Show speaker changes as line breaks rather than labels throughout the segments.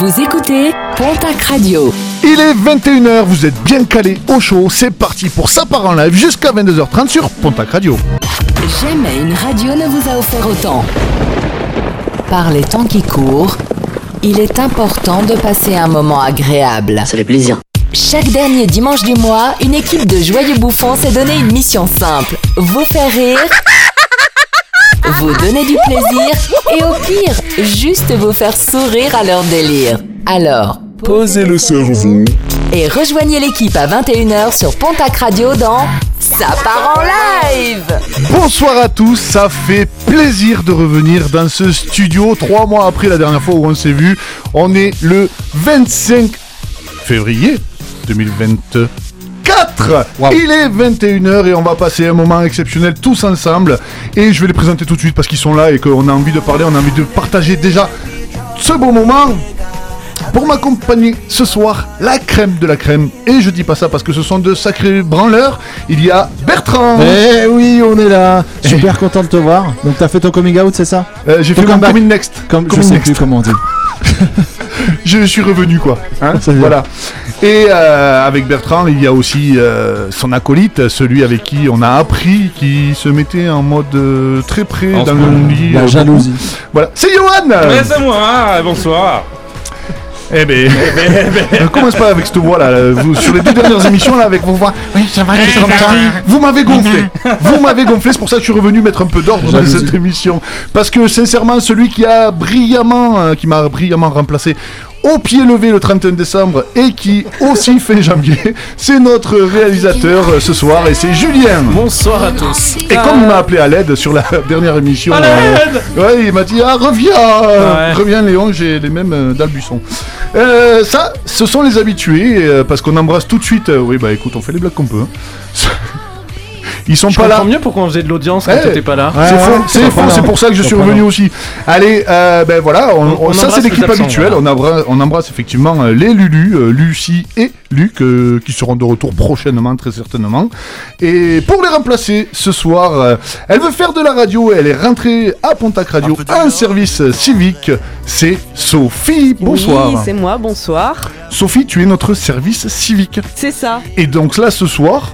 Vous écoutez Pontac Radio.
Il est 21h, vous êtes bien calés au chaud, c'est parti pour ça part en live jusqu'à 22h30 sur Pontac Radio.
Jamais une radio ne vous a offert autant. Par les temps qui courent, il est important de passer un moment agréable.
Ça fait plaisir.
Chaque dernier dimanche du mois, une équipe de joyeux bouffons s'est donné une mission simple. Vous faire rire, vous donner du plaisir et au pire, juste vous faire sourire à leur délire. Alors,
Posez le cerveau.
et rejoignez l'équipe à 21h sur Pontac Radio dans Ça part en live
Bonsoir à tous, ça fait plaisir de revenir dans ce studio trois mois après la dernière fois où on s'est vu. On est le 25 février 2024. Il est 21h et on va passer un moment exceptionnel tous ensemble. Et je vais les présenter tout de suite parce qu'ils sont là et qu'on a envie de parler, on a envie de partager déjà ce beau moment. Pour m'accompagner ce soir, la crème de la crème. Et je dis pas ça parce que ce sont de sacrés branleurs. Il y a Bertrand.
Eh oui, on est là. Super content de te voir. Donc t'as fait ton coming out, c'est ça
Euh, J'ai fait mon coming next.
Comme je
Coming
sais
next.
plus comment on dit.
Je suis revenu quoi. Hein voilà. Et euh, avec Bertrand, il y a aussi euh, son acolyte, celui avec qui on a appris, qui se mettait en mode euh, très près
En
dans le lit.
La jalousie.
Voilà. C'est Johan
Ouais, c'est moi, bonsoir.
Eh ben, ne commence pas avec cette voix là. Vous, sur les deux dernières émissions là, avec vos voix. Oui, ça va, c'est comme ça. Vous m'avez gonflé. Vous m'avez gonflé. C'est pour ça que je suis revenu mettre un peu d'ordre dans cette émission. Parce que sincèrement, celui qui a brillamment, euh, qui m'a brillamment remplacé. Au pied levé le 31 décembre et qui aussi fait janvier, c'est notre réalisateur euh, ce soir et c'est Julien.
Bonsoir à tous.
Et comme il m'a appelé à l'aide sur la dernière émission,
À l'aide
ouais, il m'a dit ah reviens, euh,
Ouais.
reviens Léon, j'ai les mêmes euh, d'Albusson. Euh, ça, ce sont les habitués euh, parce qu'on embrasse tout de suite. euh, oui bah écoute, on fait les blagues qu'on peut. hein. Ils sont
Je
pas là.
mieux pourquoi on faisait de l'audience quand
Eh,
t'étais pas là.
C'est
Ouais,
faux,
ouais,
c'est faux, c'est pour ça que je suis revenu aussi. Allez, euh, ben voilà, on,
On-
on-
on
ça c'est l'équipe habituelle.
voilà.
On, embrasse, on embrasse effectivement euh, les Lulu, euh, Lucie et Luc, euh, qui seront de retour prochainement, très certainement. Et pour les remplacer ce soir, euh, elle veut faire de la radio. Elle est rentrée à Pontac Radio, un service euh, civique. C'est Sophie. Bonsoir.
Oui, c'est moi, bonsoir.
Sophie, tu es notre service civique.
C'est ça.
Et donc là, ce soir,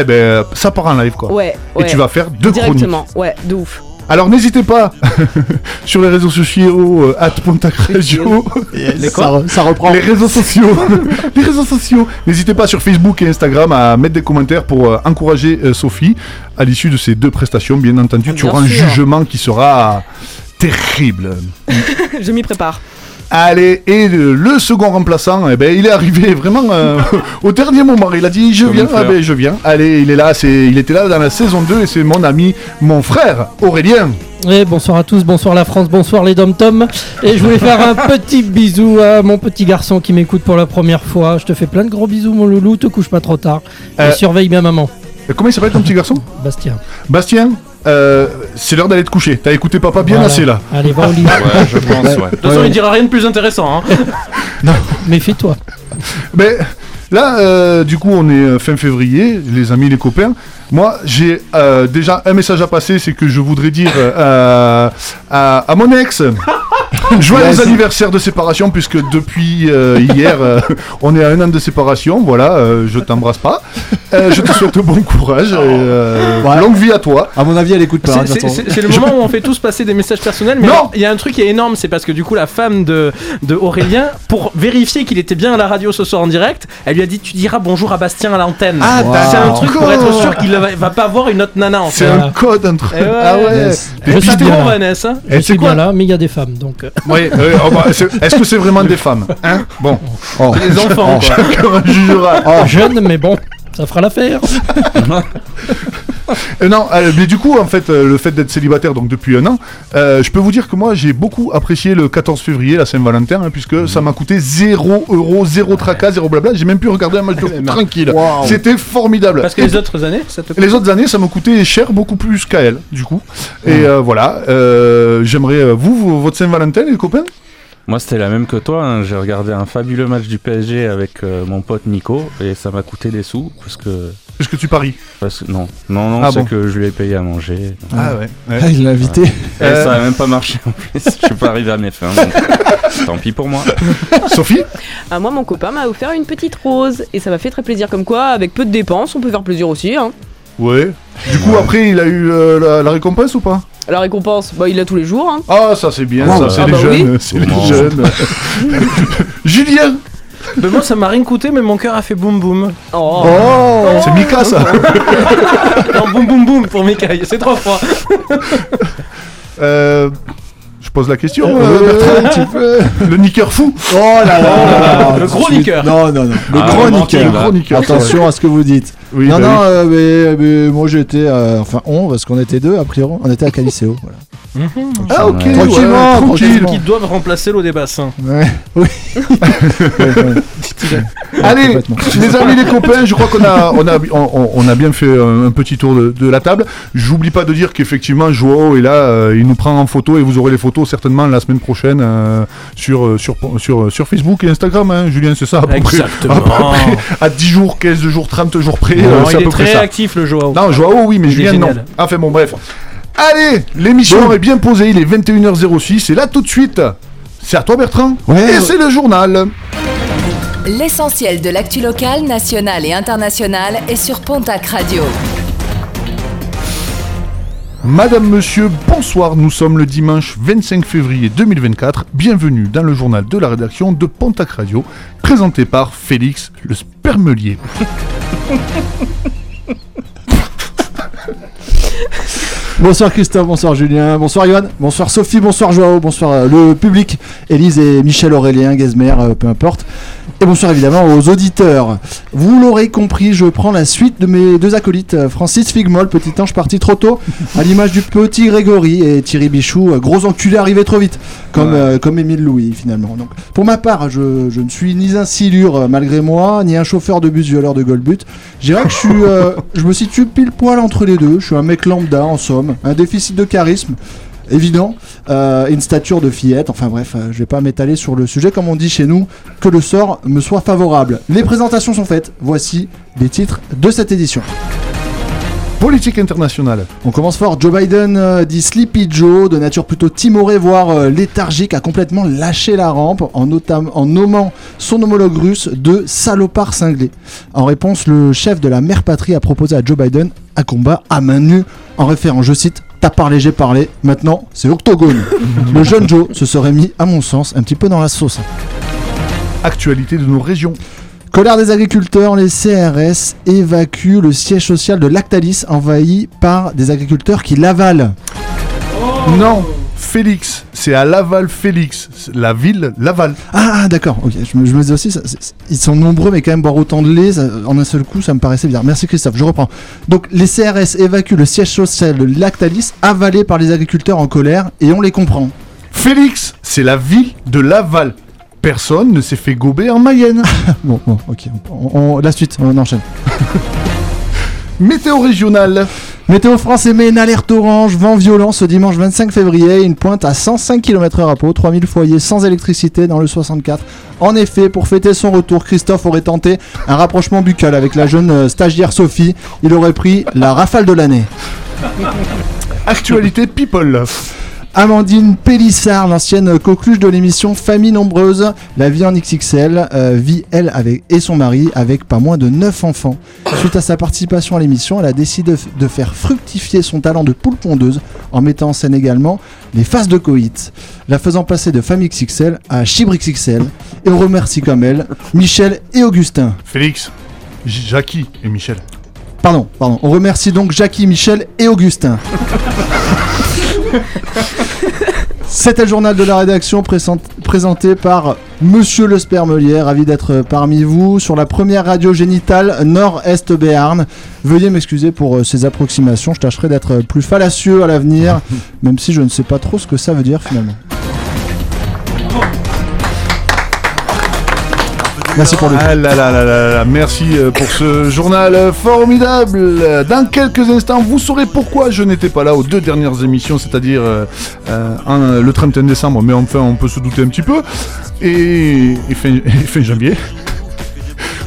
eh ben, ça part en live quoi.
Ouais,
Et
ouais.
tu vas faire deux chroniques.
Directement, ouais, de ouf.
Alors n'hésitez pas sur les réseaux sociaux euh, at Pontac Radio,
ça, re- ça reprend.
les réseaux sociaux, les réseaux sociaux. N'hésitez pas sur Facebook et Instagram à mettre des commentaires pour euh, encourager euh, Sophie à l'issue de ces deux prestations. Bien entendu, tu auras un jugement qui sera terrible.
Je m'y prépare.
Allez, et le, le second remplaçant, eh ben, il est arrivé vraiment euh, au dernier moment. Il a dit je viens, ah ben, je viens. Allez, il est là, c'est, il était là dans la saison 2 et c'est mon ami, mon frère Aurélien.
Et bonsoir à tous, bonsoir la France, bonsoir les dom-toms. Et je voulais faire un petit bisou à mon petit garçon qui m'écoute pour la première fois. Je te fais plein de gros bisous, mon loulou, te couche pas trop tard. Et
Euh.
surveille bien maman,
Euh, Comment il s'appelle ton petit garçon?
Bastien.
Bastien, euh, c'est l'heure d'aller te coucher. T'as écouté papa bien
Voilà.
assez là.
Allez, va au lit.
Ouais, je pense, ouais. De toute façon,
Ouais.
il dira rien de plus intéressant. Hein.
Méfie-toi.
Mais là, euh, du coup, on est euh, fin février, les amis, les copains. Moi, j'ai euh, déjà un message à passer, c'est que je voudrais dire euh, à, à mon ex. Joyeux anniversaire de séparation puisque depuis euh, hier euh, on est à un an de séparation voilà euh, je t'embrasse pas Euh, je te souhaite bon courage et, euh,
Ouais.
longue vie à toi
À mon avis, elle écoute pas. hein,
C'est- C'est c'est- c'est le moment où on fait tous passer des messages personnels. Mais il y a un truc qui est énorme, c'est parce que du coup, la femme de, de Aurélien, pour vérifier qu'il était bien à la radio ce soir en direct, elle lui a dit Tu diras bonjour à Bastien à l'antenne.
Ah,
c'est un truc pour être sûr qu'il va, va pas voir une autre nana en
c'est
fait.
un code entre
Eh ouais.
ah ouais
Yes.
Je suis bien
bon,
là.
Vanessa.
Je suis
c'est
bien là, mais il y a des femmes, donc...
Oui, oh, bah, c'est- est-ce que c'est vraiment des femmes hein? Bon,
Oh.
Les enfants, quoi.
chacun jugera.
Oh, jeune, mais bon, ça fera l'affaire.
Euh, non, euh, mais du coup, en fait, euh, le fait d'être célibataire donc depuis un an, euh, je peux vous dire que moi j'ai beaucoup apprécié le 14 février, la Saint-Valentin, hein, puisque ça m'a coûté 0 euros, 0 tracas, 0 blabla. J'ai même pu regarder un match de foot tranquille. C'était formidable.
Parce que
Et
les autres années, ça te
les autres années, ça me coûtait cher, beaucoup plus qu'à elle, du coup. Et euh, voilà, euh, j'aimerais, vous, vous, votre Saint-Valentin, les copains?
Moi, c'était la même que toi. hein. J'ai regardé un fabuleux match du PSG avec euh, mon pote Nico et ça m'a coûté des sous parce que
Parce que tu paries.
Parce que- non, non, non,
Ah
c'est
bon
que je lui ai payé à manger.
Ah ouais.
Ah, il l'a invité.
Et
Euh.
ça a même pas marché en plus. Je suis pas arrivé à mes fins. donc, Tant pis pour moi.
Sophie
Ah, moi, mon copain m'a offert une petite rose et ça m'a fait très plaisir. Comme quoi, avec peu de dépenses, on peut faire plaisir aussi. Hein.
Ouais. Du coup, après, il a eu euh, la, la récompense ou pas?
La récompense, bah, il l'a tous les jours. Hein.
Ah, ça c'est bien,
Oh,
ça, c'est
Ah
les
bah
jeunes.
oui.
C'est les jeunes. Julien
Mais moi, ça m'a rien coûté, mais mon cœur a fait boum boum.
Oh.
Oh
C'est Mika ça
Non, boum boum boum pour Mikaï, c'est trop froid.
Euh, pose la question,
Euh,
euh, Bertrand. Le niqueur fou
Oh là là, là là,
Le gros niqueur.
Non, non, non. Le
Ah,
gros
le
niqueur.
gros niqueur.
Attention à ce que vous dites.
Oui,
non,
bah
non,
oui.
euh, mais, mais moi j'étais. euh, enfin, on, parce qu'on était deux, a priori. On était à Caliceo. Voilà.
Ah, ok.
Tranquillement,
ouais, tranquille.
Qui doivent remplacer l'eau des bassins.
Ouais, oui. Ouais, ouais.
Allez, les amis, les copains, je crois qu'on a, on a, on, on a bien fait un, un petit tour de, de la table. J'oublie pas de dire qu'effectivement, Joao est là, euh, il nous prend en photo et vous aurez les photos certainement la semaine prochaine euh, sur, euh, sur, sur, sur Facebook et Instagram. Hein, Julien, c'est ça à peu près.
Exactement.
À, peu près, à 10 jours, 15 jours, 30 jours près.
Non,
euh, c'est à
il
peu
est
près
très
ça.
actif le Joao.
Non, Joao, oui, mais
Il
Julien, non. Enfin bon, bref. Allez, l'émission est bien posée, il est 21h06 et là tout de suite, c'est à toi Bertrand.
Ouais,
et c'est le journal.
L'essentiel de l'actu locale, nationale et internationale est sur Pontac Radio.
Madame, monsieur, bonsoir. Nous sommes le dimanche 25 février 2024. Bienvenue dans le journal de la rédaction de Pontac Radio, présenté par Félix le spermelier.
Bonsoir Christophe, bonsoir Julien, bonsoir Johan, bonsoir Sophie, bonsoir Joao, bonsoir euh, le public, Élise et Michel Aurélien, Gesmer, euh, peu importe. Et bonsoir évidemment aux auditeurs. Vous l'aurez compris, je prends la suite de mes deux acolytes, euh, Francis Figmol, petit ange parti trop tôt, à l'image du petit Grégory et Thierry Bichou, gros enculé arrivé trop vite, comme, euh, comme Émile Louis finalement. Donc, pour ma part, je, je ne suis ni un silure malgré moi, ni un chauffeur de bus violeur de Goldbut. Je dirais que je, suis, euh, je me situe pile poil entre les deux. Je suis un mec lambda en somme, un déficit de charisme évident, euh, une stature de fillette. Enfin bref, euh, je vais pas m'étaler sur le sujet comme on dit chez nous, que le sort me soit favorable. Les présentations sont faites. Voici les titres de cette édition.
Politique internationale.
On commence fort. Joe Biden euh, dit Sleepy Joe, de nature plutôt timorée, voire euh, léthargique, a complètement lâché la rampe en, en nommant son homologue russe de salopard cinglé. En réponse, le chef de la mère patrie a proposé à Joe Biden un combat à main nue, en référant, je cite, T'as parlé, j'ai parlé, maintenant c'est octogone. le jeune Joe se serait mis, à mon sens, un petit peu dans la sauce.
Actualité de nos régions.
Colère des agriculteurs, les CRS évacuent le siège social de Lactalis envahi par des agriculteurs qui l'avalent.
Non, Félix. C'est à Laval, Félix. La ville, Laval.
Ah, ah, d'accord, ok. Je me, je me disais aussi, ça- ils sont nombreux, mais quand même boire autant de lait, ça- en un seul coup, ça me paraissait bizarre. Merci Christophe, je reprends. Donc, les CRS évacuent le siège social de Lactalis, avalé par les agriculteurs en colère, et on les comprend.
Félix, c'est la ville de Laval. Personne ne s'est fait gober en Mayenne.
Bon, bon, ok. On- on- la suite, on enchaîne.
Météo régionale.
Météo France émet une alerte orange, vent violent ce dimanche 25 février, une pointe à 105 km/h à Pau, 3000 foyers sans électricité dans le 64. En effet, pour fêter son retour, Christophe aurait tenté un rapprochement buccal avec la jeune euh, stagiaire Sophie. Il aurait pris la rafale de l'année.
Actualité people.
Amandine Pélissard, l'ancienne coqueluche de l'émission Famille Nombreuse, la vie en XXL, euh, vit elle avec, et son mari avec pas moins de 9 enfants. Suite à sa participation à l'émission, elle a décidé de, de faire fructifier son talent de poule pondeuse en mettant en scène également les phases de coït, la faisant passer de Famille XXL à Chibre XXL. Et on remercie comme elle Michel et Augustin.
Félix, J- Jackie et Michel.
Pardon, pardon. On remercie donc Jackie, Michel et Augustin. C'était le journal de la rédaction présent- présenté par Monsieur le Spermelier, ravi d'être parmi vous sur la première radio génitale Nord-Est Béarn. Veuillez m'excuser pour euh, ces approximations, je tâcherai d'être plus fallacieux à l'avenir, même si je ne sais pas trop ce que ça veut dire finalement. Merci pour le
Ah là là là merci euh, pour ce journal euh, formidable. Dans quelques instants, vous saurez pourquoi je n'étais pas là aux deux dernières émissions, c'est-à-dire euh, le 31 décembre, mais enfin on peut se douter un petit peu, et, et fin, et fin janvier.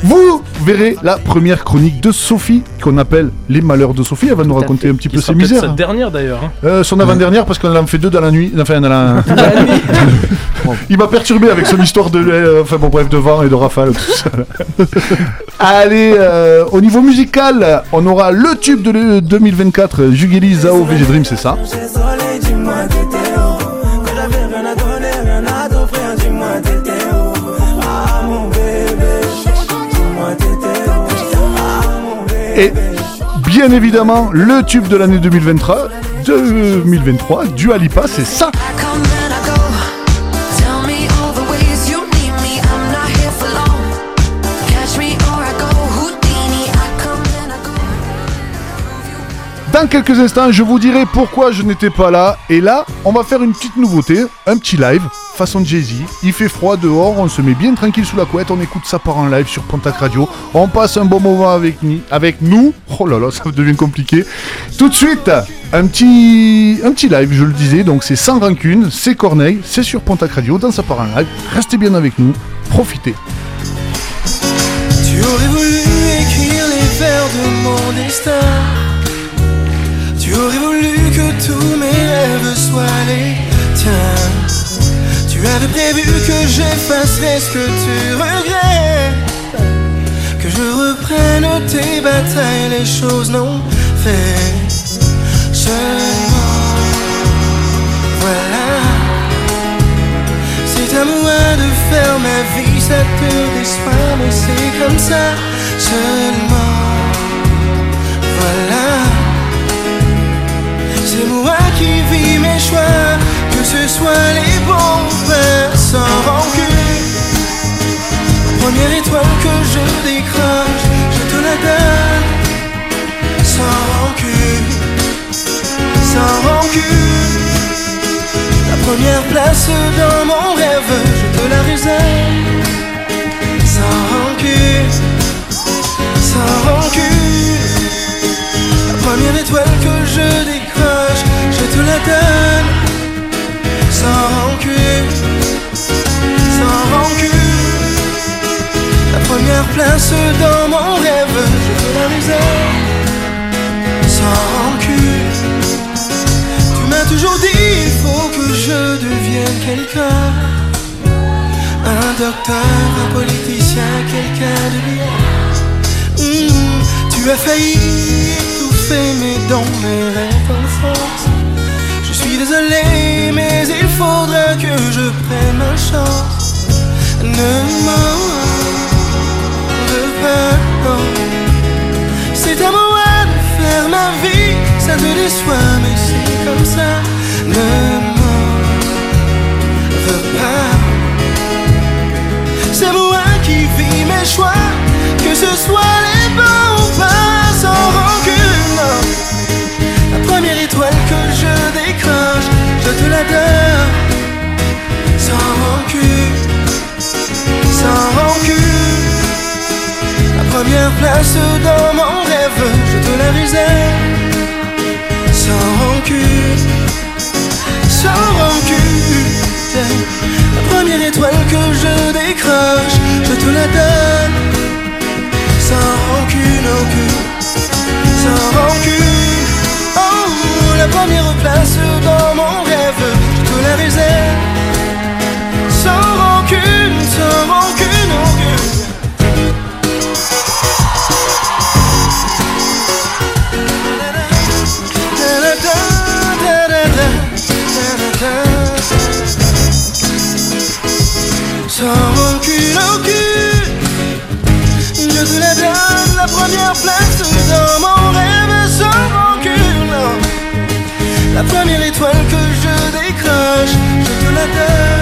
Vous verrez la première chronique de Sophie, qu'on appelle Les Malheurs de Sophie. Elle va nous raconter un petit peu ses misères.
cette dernière d'ailleurs. hein.
Euh, son avant-dernière, parce qu'on en fait deux dans la nuit. Enfin, dans la... Il m'a perturbé avec son histoire de. euh, enfin, bon, bref, de vent et de rafale, tout ça. là. Allez, euh, au niveau musical, on aura le tube de le- 2024, Jugeli, Zao, VG Dream, c'est ça. Et bien évidemment, le tube de l'année 2023, 2023 du Alipa, c'est ça. Dans quelques instants, je vous dirai pourquoi je n'étais pas là. Et là, on va faire une petite nouveauté, un petit live, façon Jay-Z. Il fait froid dehors, on se met bien tranquille sous la couette, on écoute ça par en live sur Pontac Radio. On passe un bon moment avec, nous. Oh là là, ça devient compliqué. Tout de suite, un petit, un petit live, je le disais. Donc c'est sans rancune, c'est Corneille, c'est sur Pontac Radio, dans ça part en live. Restez bien avec nous, profitez.
Tu aurais voulu écrire les vers de mon destin. Tu aurais voulu que tous mes rêves soient les tiens. Tu avais prévu que j'effacerais ce que tu regrettes. Que je reprenne tes batailles, les choses non faites. Seulement, voilà. C'est à moi de faire ma vie, ça te déçoit, mais c'est comme ça seulement. Moi qui vis mes choix, que ce soit les bons ou sans rancune. Première étoile que je décroche, je te la donne. Sans rancune, sans rancune. La première place dans mon rêve, je te la réserve. Sans rancune, sans rancune. La première étoile que je décroche, te la donne. Sans rancune, sans rancune. La première place dans mon rêve, je te la réserve. Sans rancune. Tu m'as toujours dit il faut que je devienne quelqu'un Un docteur, un politicien, quelqu'un de bien Hmm, Tu as failli étouffer mes dons, mes rêves Je suis désolé mais il faudra que je prenne ma chance Ne m'en veux pas. C'est à moi de faire ma vie, ça te déçoit, mais c'est comme ça. Ne m'en veux pas. C'est moi qui vis mes choix, que ce soit Sans rancune, sans rancune. La première place dans mon rêve, je te la réserve. Sans rancune, sans rancune. La première étoile que je décroche, je te la donne. Sans rancune, aucune. Sans rancune. Oh, la première place dans mon Sans rancune, sans rancune, aucune. Sans rancune te la la première place dans mon rêve sans rancune. La première étoile que je je te la donne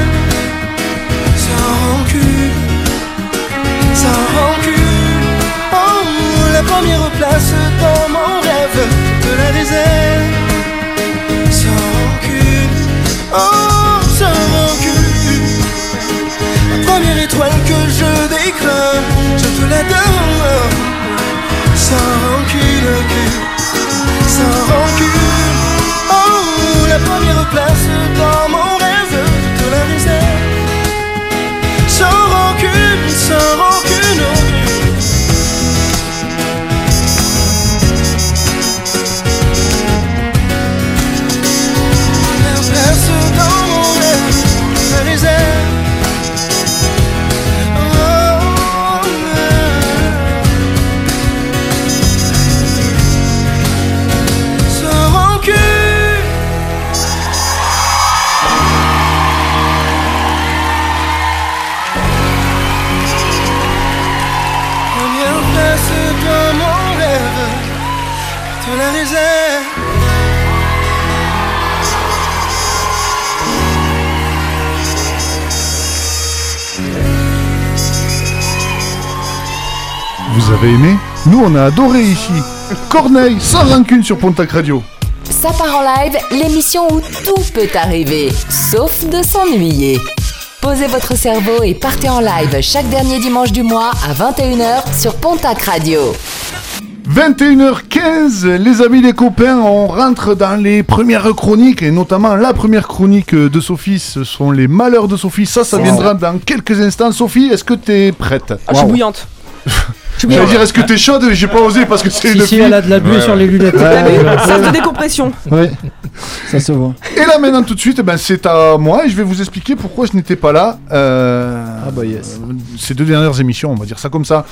avez aimé Nous, on a adoré ici. Corneille, sans rancune sur Pontac Radio.
Ça part en live, l'émission où tout peut arriver, sauf de s'ennuyer. Posez votre cerveau et partez en live chaque dernier dimanche du mois à 21h sur Pontac Radio.
21h15, les amis, les copains, on rentre dans les premières chroniques, et notamment la première chronique de Sophie, ce sont les malheurs de Sophie. Ça, ça viendra dans quelques instants. Sophie, est-ce que t'es prête?
Ah, je suis bouillante. Je bouillante.
dire, est-ce que t'es chaude J'ai pas osé parce que c'est
Si,
une
si,
fille.
elle a de la buée
Ouais,
sur les lunettes.
Sas de décompression.
Oui, ça se voit.
Et là, maintenant, tout de suite, eh ben, c'est à moi, et je vais vous expliquer pourquoi je n'étais pas là. euh,
Ah bah yes.
ces deux dernières émissions, on va dire ça comme ça.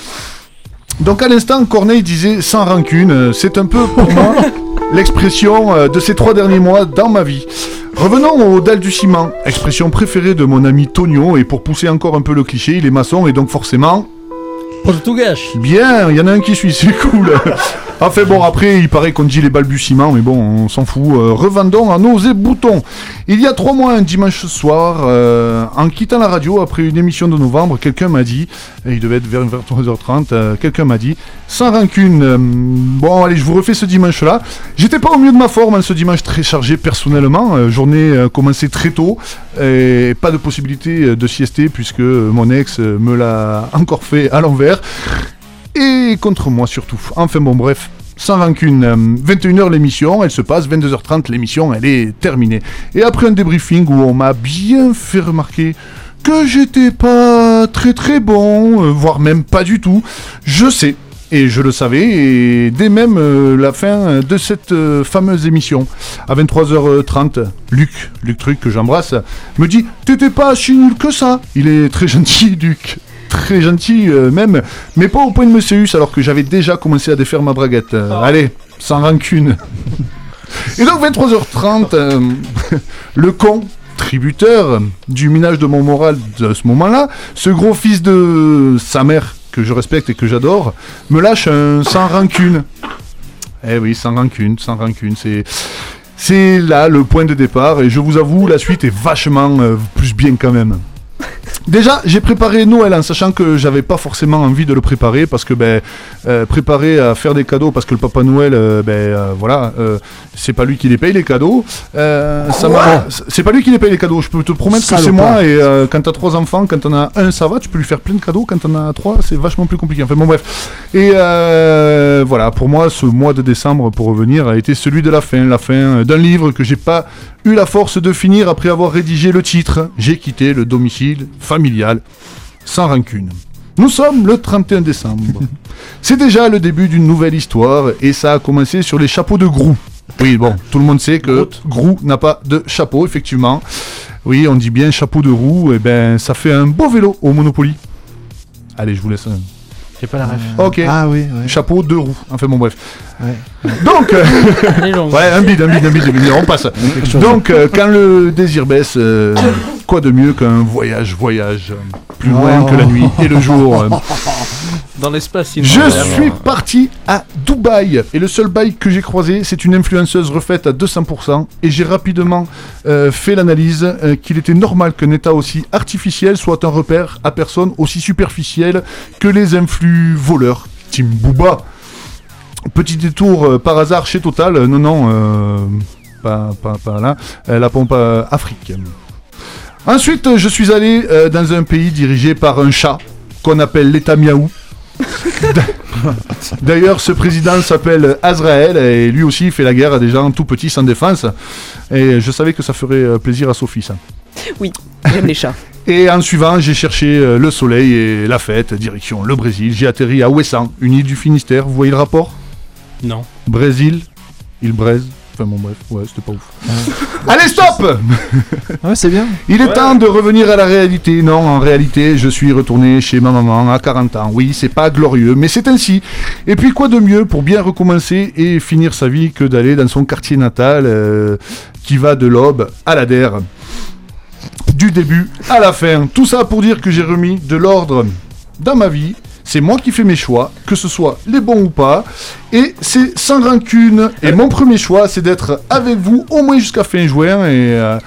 Donc à l'instant, Corneille disait sans rancune, euh, c'est un peu pour moi l'expression euh, de ces trois derniers mois dans ma vie. Revenons au dalle du ciment, expression préférée de mon ami Tonio, et pour pousser encore un peu le cliché, il est maçon et donc forcément,
Portugais.
bien, il y en a un qui suit, c'est cool. Enfin bon, après, il paraît qu'on dit les balbutiements, mais bon, on s'en fout. Euh, revendons à nos boutons. Il y a trois mois, un dimanche soir, euh, en quittant la radio après une émission de novembre, quelqu'un m'a dit, il devait être vers 23h30, euh, quelqu'un m'a dit, sans rancune, bon allez, je vous refais ce dimanche-là. J'étais pas au mieux de ma forme, ce dimanche très chargé personnellement, journée commencée très tôt, et pas de possibilité de siester puisque mon ex me l'a encore fait à l'envers et contre moi surtout. Enfin bon, bref. Sans rancune, euh, 21h l'émission, elle se passe, 22h30 l'émission, elle est terminée. Et après un débriefing où on m'a bien fait remarquer que j'étais pas très très bon, euh, voire même pas du tout, je sais, et je le savais, et dès même euh, la fin de cette euh, fameuse émission, à 23h30, Luc, Luc Truc que j'embrasse, me dit T'étais pas si nul que ça Il est très gentil, Luc. Très gentil euh, même, mais pas au point de me séus alors que j'avais déjà commencé à défaire ma braguette. Euh, Allez, sans rancune. Et donc 23h30, euh, le con, tributeur du minage de mon moral de ce moment-là, ce gros fils de sa mère que je respecte et que j'adore, me lâche un sans rancune. Eh oui, sans rancune, sans rancune, c'est... C'est là le point de départ et je vous avoue, la suite est vachement euh, plus bien quand même. Déjà, j'ai préparé Noël en sachant que j'avais pas forcément envie de le préparer parce que ben euh, préparer à faire des cadeaux parce que le Papa Noël, euh, ben euh, voilà, c'est pas lui qui les paye les cadeaux. Ça m'a- c'est pas lui qui les paye les cadeaux. Je peux te promettre que c'est
Salopard.
moi. Et euh, quand t'as trois enfants, quand t'en as un, ça va, tu peux lui faire plein de cadeaux. Quand t'en as trois, c'est vachement plus compliqué. Enfin bon bref. Et euh, voilà, pour moi, ce mois de décembre, pour revenir, a été celui de la fin, la fin euh, d'un livre que j'ai pas eu la force de finir après avoir rédigé le titre. J'ai quitté le domicile familial sans rancune. Nous sommes le 31 décembre. C'est déjà le début d'une nouvelle histoire et ça a commencé sur les chapeaux de Grou. Oui, bon, tout le monde sait que Grou n'a pas de chapeau, effectivement. Oui, on dit bien chapeau de roue, et ben ça fait un beau vélo au Monopoly. Allez, je vous laisse un.
J'ai pas la ref.
Ok.
Ah oui, ouais.
Chapeau de roue. Enfin bon, bref.
Ouais.
Donc, euh, ouais, un bide, un bide, un bide, un bide, on passe. Donc, euh, quand le désir baisse, euh, quoi de mieux qu'un voyage, voyage, euh, plus loin
Oh.
que la nuit et le jour.
Dans l'espace,
Je suis parti à Dubaï et le seul bail que j'ai croisé, c'est une influenceuse refaite à 200% et j'ai rapidement euh, fait l'analyse euh, qu'il était normal qu'un état aussi artificiel soit un repère à personne aussi superficielle que les influx voleurs. Team Booba. Petit détour euh, par hasard chez Total, non non, euh, pas, pas, pas là, la pompe Afrique. Ensuite, je suis allé dans un pays dirigé par un chat qu'on appelle l'État Miaou. D'ailleurs, ce président s'appelle Azrael et lui aussi il fait la guerre à des gens tout petits sans défense. Et je savais que ça ferait euh, plaisir à Sophie, ça.
Oui, j'aime les chats.
Et en suivant, j'ai cherché euh, le soleil et la fête, direction le Brésil. J'ai atterri à Ouessant, une île du Finistère. Vous voyez le rapport?
Non.
Brésil, île Braise. Enfin bon, bref, ouais, c'était pas ouf. Allez, stop
Ah ouais, c'est bien.
Il est temps de revenir à la réalité. Non, en réalité, je suis retourné chez ma maman à 40 ans. Oui, c'est pas glorieux, mais c'est ainsi. Et puis, quoi de mieux pour bien recommencer et finir sa vie que d'aller dans son quartier natal euh, qui va de l'aube à la der. Du début à la fin. Tout ça pour dire que j'ai remis de l'ordre dans ma vie. C'est moi qui fais mes choix, que ce soit les bons ou pas, et c'est sans rancune. Et mon premier choix, c'est d'être avec vous au moins jusqu'à fin juin, et, euh,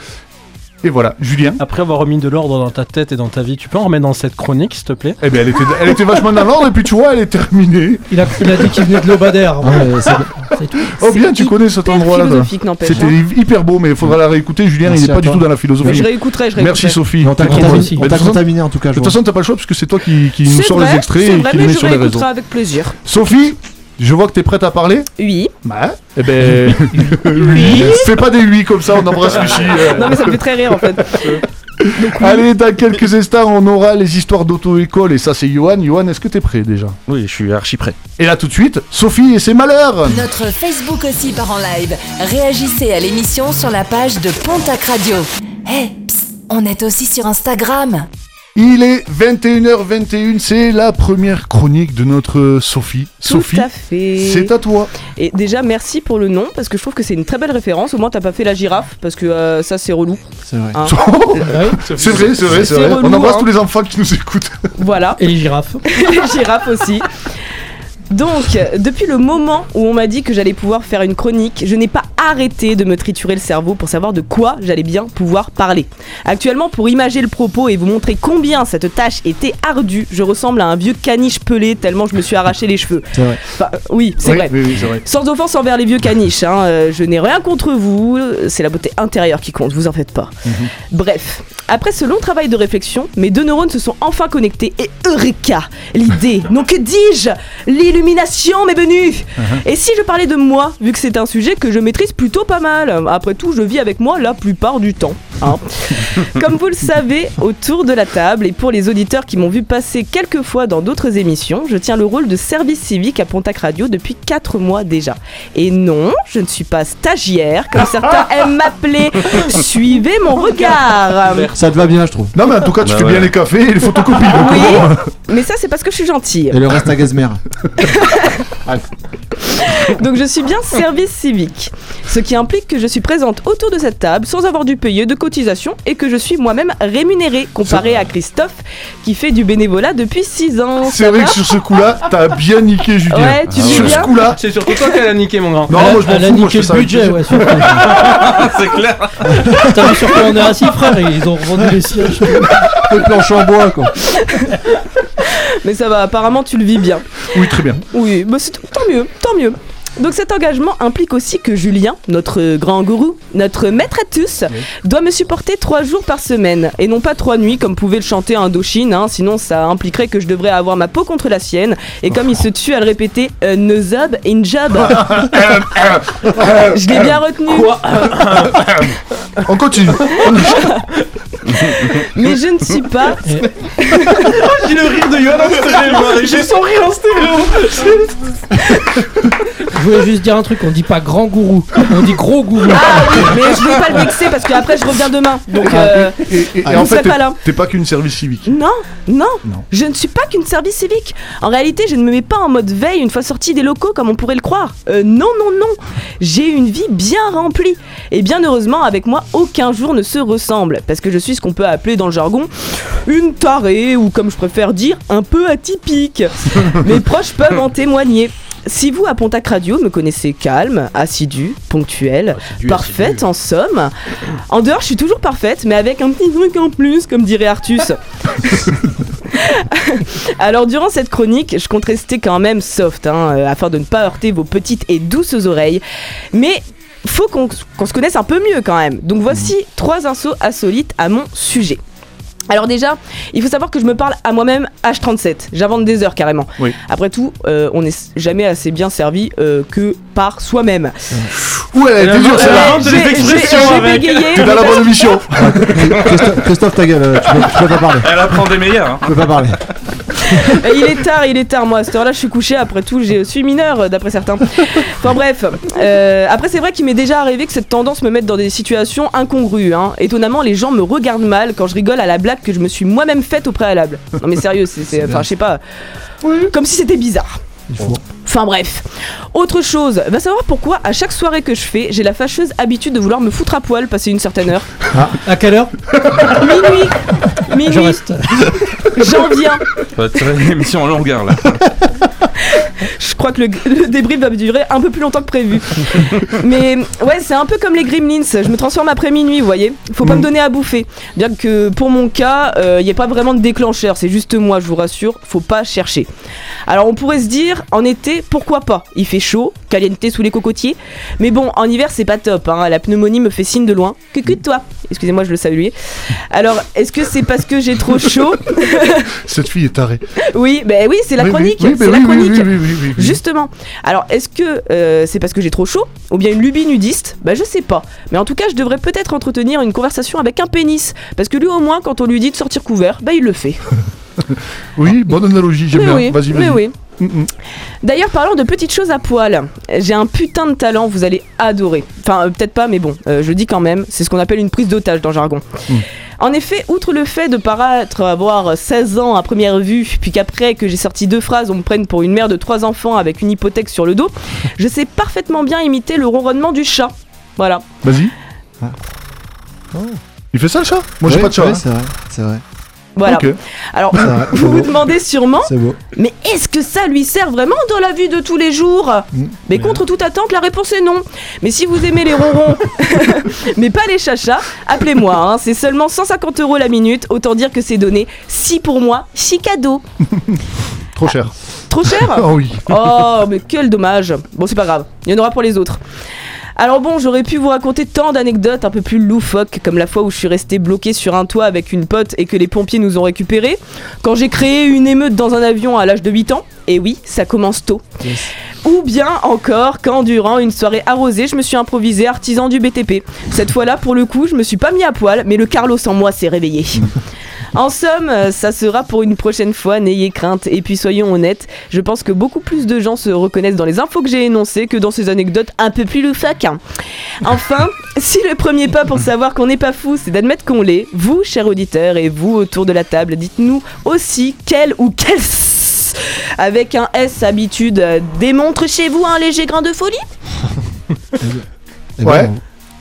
et voilà. Julien
Après avoir remis de l'ordre dans ta tête et dans ta vie, tu peux en remettre dans cette chronique, s'il te plaît?
Eh bien, elle était, elle était vachement dans l'ordre, et puis tu vois, elle est terminée.
Il a, il a dit qu'il venait de l'Obadère.
Ouais, c'est-
C'est tout.
Oh bien, tu connais cet endroit-là. C'était
hein.
hyper beau, mais il faudra la réécouter. Julien,
Merci
il n'est pas du tout dans la philosophie.
Je réécouterai, je réécouterai.
Merci Sophie.
On t'a contaminé,
Mais
en tout cas.
de toute façon, t'as pas le choix puisque c'est toi qui, qui nous
vrai,
les extraits et qui
mais
les met
je
sur les réseaux.
réécouterai avec plaisir.
Sophie, je vois que t'es prête à parler.
Oui.
Bah, eh ben, oui. Fais pas des oui comme ça, on embrasse Lucie. euh.
Non mais ça me fait très rire en fait.
Allez, dans quelques instants, on aura les histoires d'auto-école et ça, c'est Johan. Johan, est-ce que t'es prêt déjà?
Oui, je suis archi prêt.
Et là, tout de suite, Sophie et ses malheurs.
Notre Facebook aussi part en live. Réagissez à l'émission sur la page de Pontac Radio. Eh, psst, on est aussi sur Instagram.
Il est 21h21, c'est la première chronique de notre Sophie. Sophie,
Tout à fait.
c'est à toi.
Et déjà merci pour le nom parce que je trouve que c'est une très belle référence. Au moins t'as pas fait la girafe parce que euh, ça c'est relou.
C'est vrai.
hein.
c'est vrai, c'est vrai, c'est
C'est
vrai.
relou,
On embrasse
hein.
tous les enfants qui nous écoutent.
Voilà.
Et les girafes.
les girafes aussi. Donc, depuis le moment où on m'a dit que j'allais pouvoir faire une chronique, je n'ai pas arrêté de me triturer le cerveau pour savoir de quoi j'allais bien pouvoir parler. Actuellement, pour imager le propos et vous montrer combien cette tâche était ardue, je ressemble à un vieux caniche pelé tellement je me suis arraché les cheveux.
C'est vrai.
Enfin, oui, c'est
Oui,
vrai.
oui, oui, c'est vrai.
Sans offense envers les vieux caniches, hein, euh, je n'ai rien contre vous, c'est la beauté intérieure qui compte, vous en faites pas. Bref, après ce long travail de réflexion, mes deux neurones se sont enfin connectés et Eureka L'idée, non que dis-je L'illumination m'est venue Et si je parlais de moi, vu que c'est un sujet que je maîtrise plutôt pas mal. Après tout, je vis avec moi la plupart du temps. Hein. Comme vous le savez, autour de la table, et pour les auditeurs qui m'ont vu passer quelques fois dans d'autres émissions, je tiens le rôle de service civique à Pontac Radio depuis 4 mois déjà. Et non, je ne suis pas stagiaire, comme certains aiment m'appeler. Suivez mon regard
Ça te va bien, je trouve.
Non, mais en tout cas, tu
Bah
fais
ouais.
bien les cafés et les photocopies. donc
Oui,
bon.
mais ça c'est parce que je suis gentille.
Et le reste à Gazmer.
Donc je suis bien service civique, ce qui implique que je suis présente autour de cette table sans avoir dû payer de cotisation et que je suis moi-même rémunérée, comparé à Christophe qui fait du bénévolat depuis 6 ans.
C'est vrai que sur ce coup-là, t'as bien niqué Julien.
Ouais, tu
sur
bien
ce coup-là.
C'est surtout toi qui l'a niqué, mon grand.
Non,
elle a,
moi je m'en
a
fous, moi je
le budget, ouais,
c'est clair.
T'as vu sur quoi on est assis, frère? Ils ont revendu les sièges.
Le planche en bois, quoi.
Mais ça va, apparemment tu le vis bien.
Oui, très bien.
Oui, bah c'est tant mieux, tant mieux. Donc cet engagement implique aussi que Julien, notre grand gourou, notre maître à tous, doit me supporter trois jours par semaine et non pas trois nuits comme pouvait le chanter Indochine, hein, sinon ça impliquerait que je devrais avoir ma peau contre la sienne et comme il se tue à le répéter, euh, in job. je l'ai bien retenu.
On continue.
Mais je ne suis pas.
J'ai le rire de Yoann en stéréo. J'ai son rire en stéréo.
Je voulais juste dire un truc, on dit pas grand gourou, on dit gros gourou.
Ah oui, mais je veux pas le vexer parce qu'après je reviens demain. Donc euh,
Et, et- et
vous
en
ne
fait,
pas là.
t'es pas qu'une service civique.
Non, non,
Non.
je ne suis pas qu'une service civique. En réalité, je ne me mets pas en mode veille une fois sortie des locaux comme on pourrait le croire. Euh, non, non, non. J'ai une vie bien remplie. Et bien heureusement, avec moi, aucun jour ne se ressemble. Parce que je suis ce qu'on peut appeler dans le jargon une tarée, ou comme je préfère dire, un peu atypique. Mes proches peuvent en témoigner. Si vous, à Pontac Radio, me connaissez calme, assidu, ponctuel, parfaite en somme, en dehors, je suis toujours parfaite, mais avec un petit truc en plus, comme dirait Artus. Alors durant cette chronique, je compte rester quand même soft, hein, euh, afin de ne pas heurter vos petites et douces oreilles. Mais faut qu'on se connaisse un peu mieux quand même. Donc voici trois insos insolites à mon sujet. Alors déjà, il faut savoir que je me parle à moi-même H37. J'invente des heures carrément.
Oui.
Après tout, euh, on n'est jamais assez bien servi euh, que par soi-même.
Ouh, elle a été dure
Elle
celle-là.
invente des expressions
T'es dans la bonne émission.
Christophe, Christophe, ta gueule, euh, tu peux, tu peux pas parler.
Elle apprend des meilleurs. hein.
Tu peux pas parler.
Il est tard, il est tard. Moi, à cette heure-là, je suis couché. Après tout, je suis mineur, d'après certains. Enfin bref. Euh, après, c'est vrai qu'il m'est déjà arrivé que cette tendance me mette dans des situations incongrues. hein. Étonnamment, les gens me regardent mal quand je rigole à la blague que je me suis moi-même faite au préalable. Non mais sérieux, c'est, enfin, je sais pas. Comme si c'était bizarre.
Il faut.
Enfin bref. Autre chose, va savoir pourquoi à chaque soirée que je fais, j'ai la fâcheuse habitude de vouloir me foutre à poil passer une certaine heure.
À quelle heure?
Minuit
Je
Minuit
reste.
J'en viens
On va tirer l'émission en longueur là.
Je crois que le, le débrief va durer un peu plus longtemps que prévu. Mais ouais, c'est un peu comme les gremlins. Je me transforme après minuit, vous voyez. Faut pas me donner à bouffer. Bien que pour mon cas, il n'y a pas vraiment de déclencheur. C'est juste moi, je vous rassure. Faut pas chercher. Alors on pourrait se dire, en été, pourquoi pas Il fait chaud, caliente sous les cocotiers. Mais bon, en hiver, c'est pas top. hein. La pneumonie me fait signe de loin. Que de toi Excusez-moi, je le saluais. Alors, est-ce que c'est parce que j'ai trop chaud?
Cette fille est tarée.
Oui, ben oui, c'est la
oui,
chronique.
oui,
c'est
bah
la chronique. Justement. Alors, est-ce que euh, c'est parce que j'ai trop chaud ou bien une lubie nudiste? Bah, je sais pas. Mais en tout cas, je devrais peut-être entretenir une conversation avec un pénis. Parce que lui, au moins, quand on lui dit de sortir couvert, bah, il le fait.
Oui, bonne analogie, j'aime bien.
oui,
Vas-y,
mais
vas-y.
D'ailleurs, parlant de petites choses à poil, j'ai un putain de talent, vous allez adorer. Enfin, euh, peut-être pas, mais bon, euh, je dis quand même, c'est ce qu'on appelle une prise d'otage dans le jargon.
Mm.
En effet, outre le fait de paraître avoir 16 ans à première vue, puis qu'après que j'ai sorti deux phrases, on me prenne pour une mère de trois enfants avec une hypothèque sur le dos, je sais parfaitement bien imiter le ronronnement du chat. Voilà.
Vas-y.
Ah.
Il fait ça le chat? Moi j'ai
Ouais,
pas de chat.
ouais,
hein.
c'est vrai, c'est vrai.
Voilà. Alors, vous vous
beau.
demandez sûrement, mais est-ce que ça lui sert vraiment dans la vie de tous les jours?
Mm.
Mais contre toute attente, la réponse est non. Mais si vous aimez les ronrons, mais pas les chachas, appelez-moi. hein. C'est seulement 150 euros la minute. Autant dire que c'est donné. Si pour moi, si cadeau.
Trop cher.
Trop cher?
Oh oui.
Oh, mais quel dommage. Bon, c'est pas grave. Il y en aura pour les autres. Alors bon, j'aurais pu vous raconter tant d'anecdotes un peu plus loufoques, comme la fois où je suis resté bloqué sur un toit avec une pote et que les pompiers nous ont récupérés, quand j'ai créé une émeute dans un avion à l'âge de 8 ans, et oui, ça commence tôt. Ou bien encore quand durant une soirée arrosée, je me suis improvisé artisan du BTP. Cette fois-là, pour le coup, je me suis pas mis à poil, mais le Carlos en moi s'est réveillé. En somme, euh, ça sera pour une prochaine fois, n'ayez crainte. Et puis soyons honnêtes, je pense que beaucoup plus de gens se reconnaissent dans les infos que j'ai énoncées que dans ces anecdotes un peu plus loufoques. hein. Enfin, si le premier pas pour savoir qu'on n'est pas fou, c'est d'admettre qu'on l'est, vous, chers auditeurs, et vous autour de la table, dites-nous aussi quel ou quel s- avec un S habitude euh, démontre chez vous un léger grain de folie
Eh
Ouais.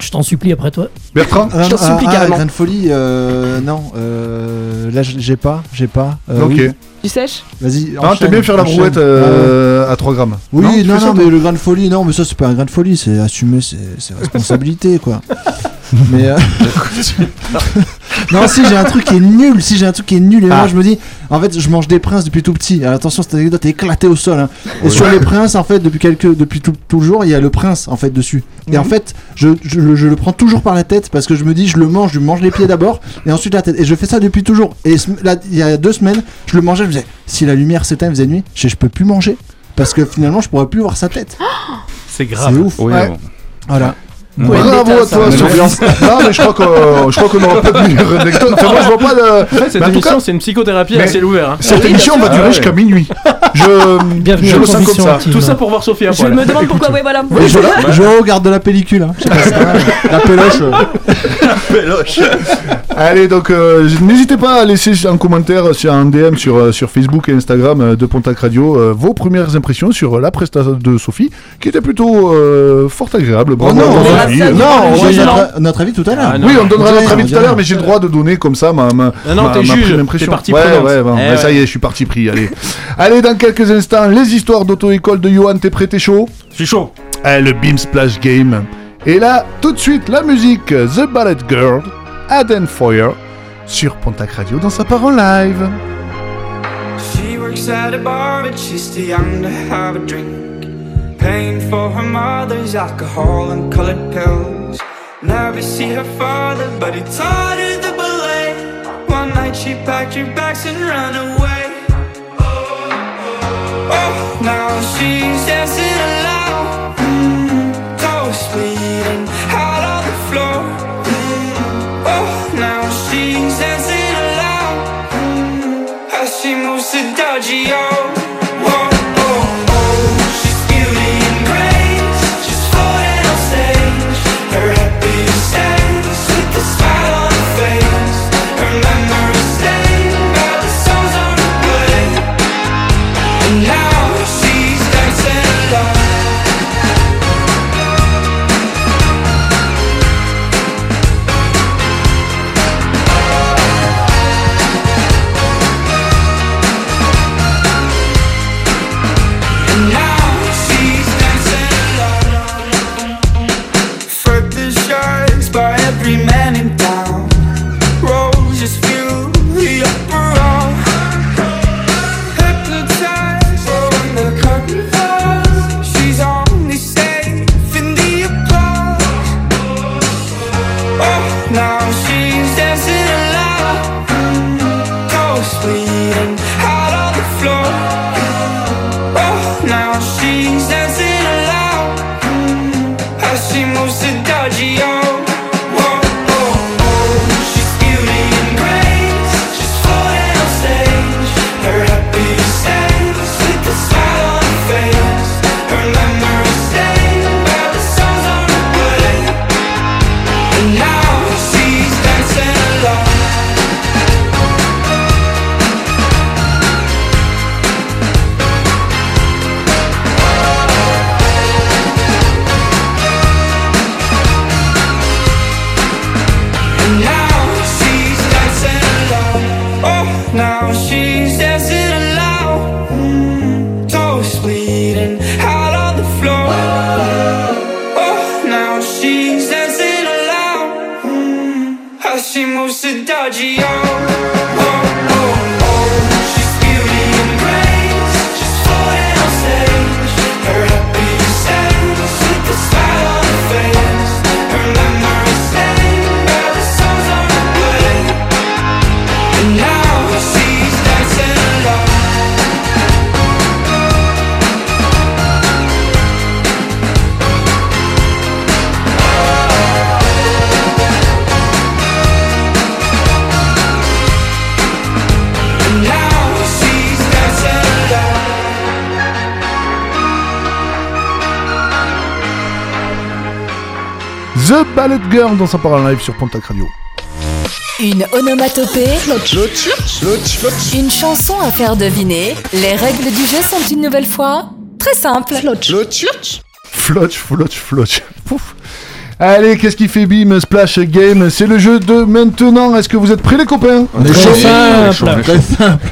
Je t'en supplie après toi.
Bertrand
Ah,
Je t'en
ah,
supplie
ah,
carrément.
grain de folie, euh, non. Euh, là, j'ai pas, j'ai pas. Euh,
Ok.
oui.
Tu sèches?
Vas-y.
Ah,
enchaîne,
t'aimes bien faire la brouette euh, à 3 grammes
Oui, non, non, mais le grain de folie, non, mais ça, c'est pas un grain de folie, c'est assumer ses, ses responsabilités, quoi. mais. euh, non, si j'ai un truc qui est nul, si j'ai un truc qui est nul, et
Ah.
moi je me dis, en fait, je mange des princes depuis tout petit. Alors, attention, cette anecdote est éclatée au sol. hein. Et sur les princes, en fait, depuis quelques, depuis tout, toujours, il y a le prince, en fait, dessus. Et en
Mhm.
fait, je, je, le- je le prends toujours par la tête parce que je me dis, je le mange, je mange les pieds d'abord, et ensuite la tête. Et je fais ça depuis toujours. Et là, il y a deux semaines, je le mangeais, je me disais, si la lumière s'éteint, il faisait nuit, je, je peux plus manger. Parce que finalement, je pourrais plus voir sa tête.
C'est
C'est ouf.
Oui,
Ouais.
bon.
Voilà.
Ouais,
Bravo à toi, Sophie. non, mais je crois qu'on je crois qu'on n'aura pas de meilleure anecdote. Enfin, moi, je vois pas de.
En fait, cette émission, c'est une psychothérapie à ciel ouvert. hein.
Cette
Oui,
émission va durer
Ah ouais.
jusqu'à minuit. Je,
Bienvenue
je
à
le sens comme ça.
Tout ça pour voir Sophie à
Je me demande pourquoi.
Oui, voilà.
Je regarde de la pellicule. Hein. C'est pas- la péloche. euh.
Allez, donc euh, n'hésitez pas à laisser un commentaire sur un DM sur, euh, sur Facebook et Instagram euh, de Pontac Radio euh, vos premières impressions sur euh, la prestation de Sophie, qui était plutôt euh, fort agréable. Bravo
non,
ça,
Non,
on ça.
notre, notre avis tout à l'heure.
Ah, non.
oui, on donnera
On
notre avis tout à l'heure, mais j'ai le droit de donner comme ça ma, ma,
Ah non,
ma-
t'es
ma
juge, t'es
ouais, bon,
Eh
mais ça y est, je suis parti pris. Allez, allez, dans quelques instants, les histoires d'auto-école de Johan, t'es prêt, t'es chaud?
Je suis chaud.
Ah, le Beam Splash Game. Et là, tout de suite, la musique The Ballet Girl, Aden Foyer, sur Pontac Radio dans sa part en live.
She works at a bar, but she's too young to have a drink. Paying for her mother's alcohol and colored pills. Never see her father, but he taught her the ballet. One night she packed her bags and ran away. Oh, oh, oh. now she's dancing
Ballet Girl dans sa parole live sur Pontac Radio.
Une onomatopée. Une chanson à faire deviner. Les règles du jeu sont une nouvelle fois très simples.
Flotch, flotch, flotch. Pouf. Allez, qu'est-ce qui fait bim Splash Game? C'est le jeu de maintenant. Est-ce que vous êtes prêts, les copains?
On est
simple.
Très simple.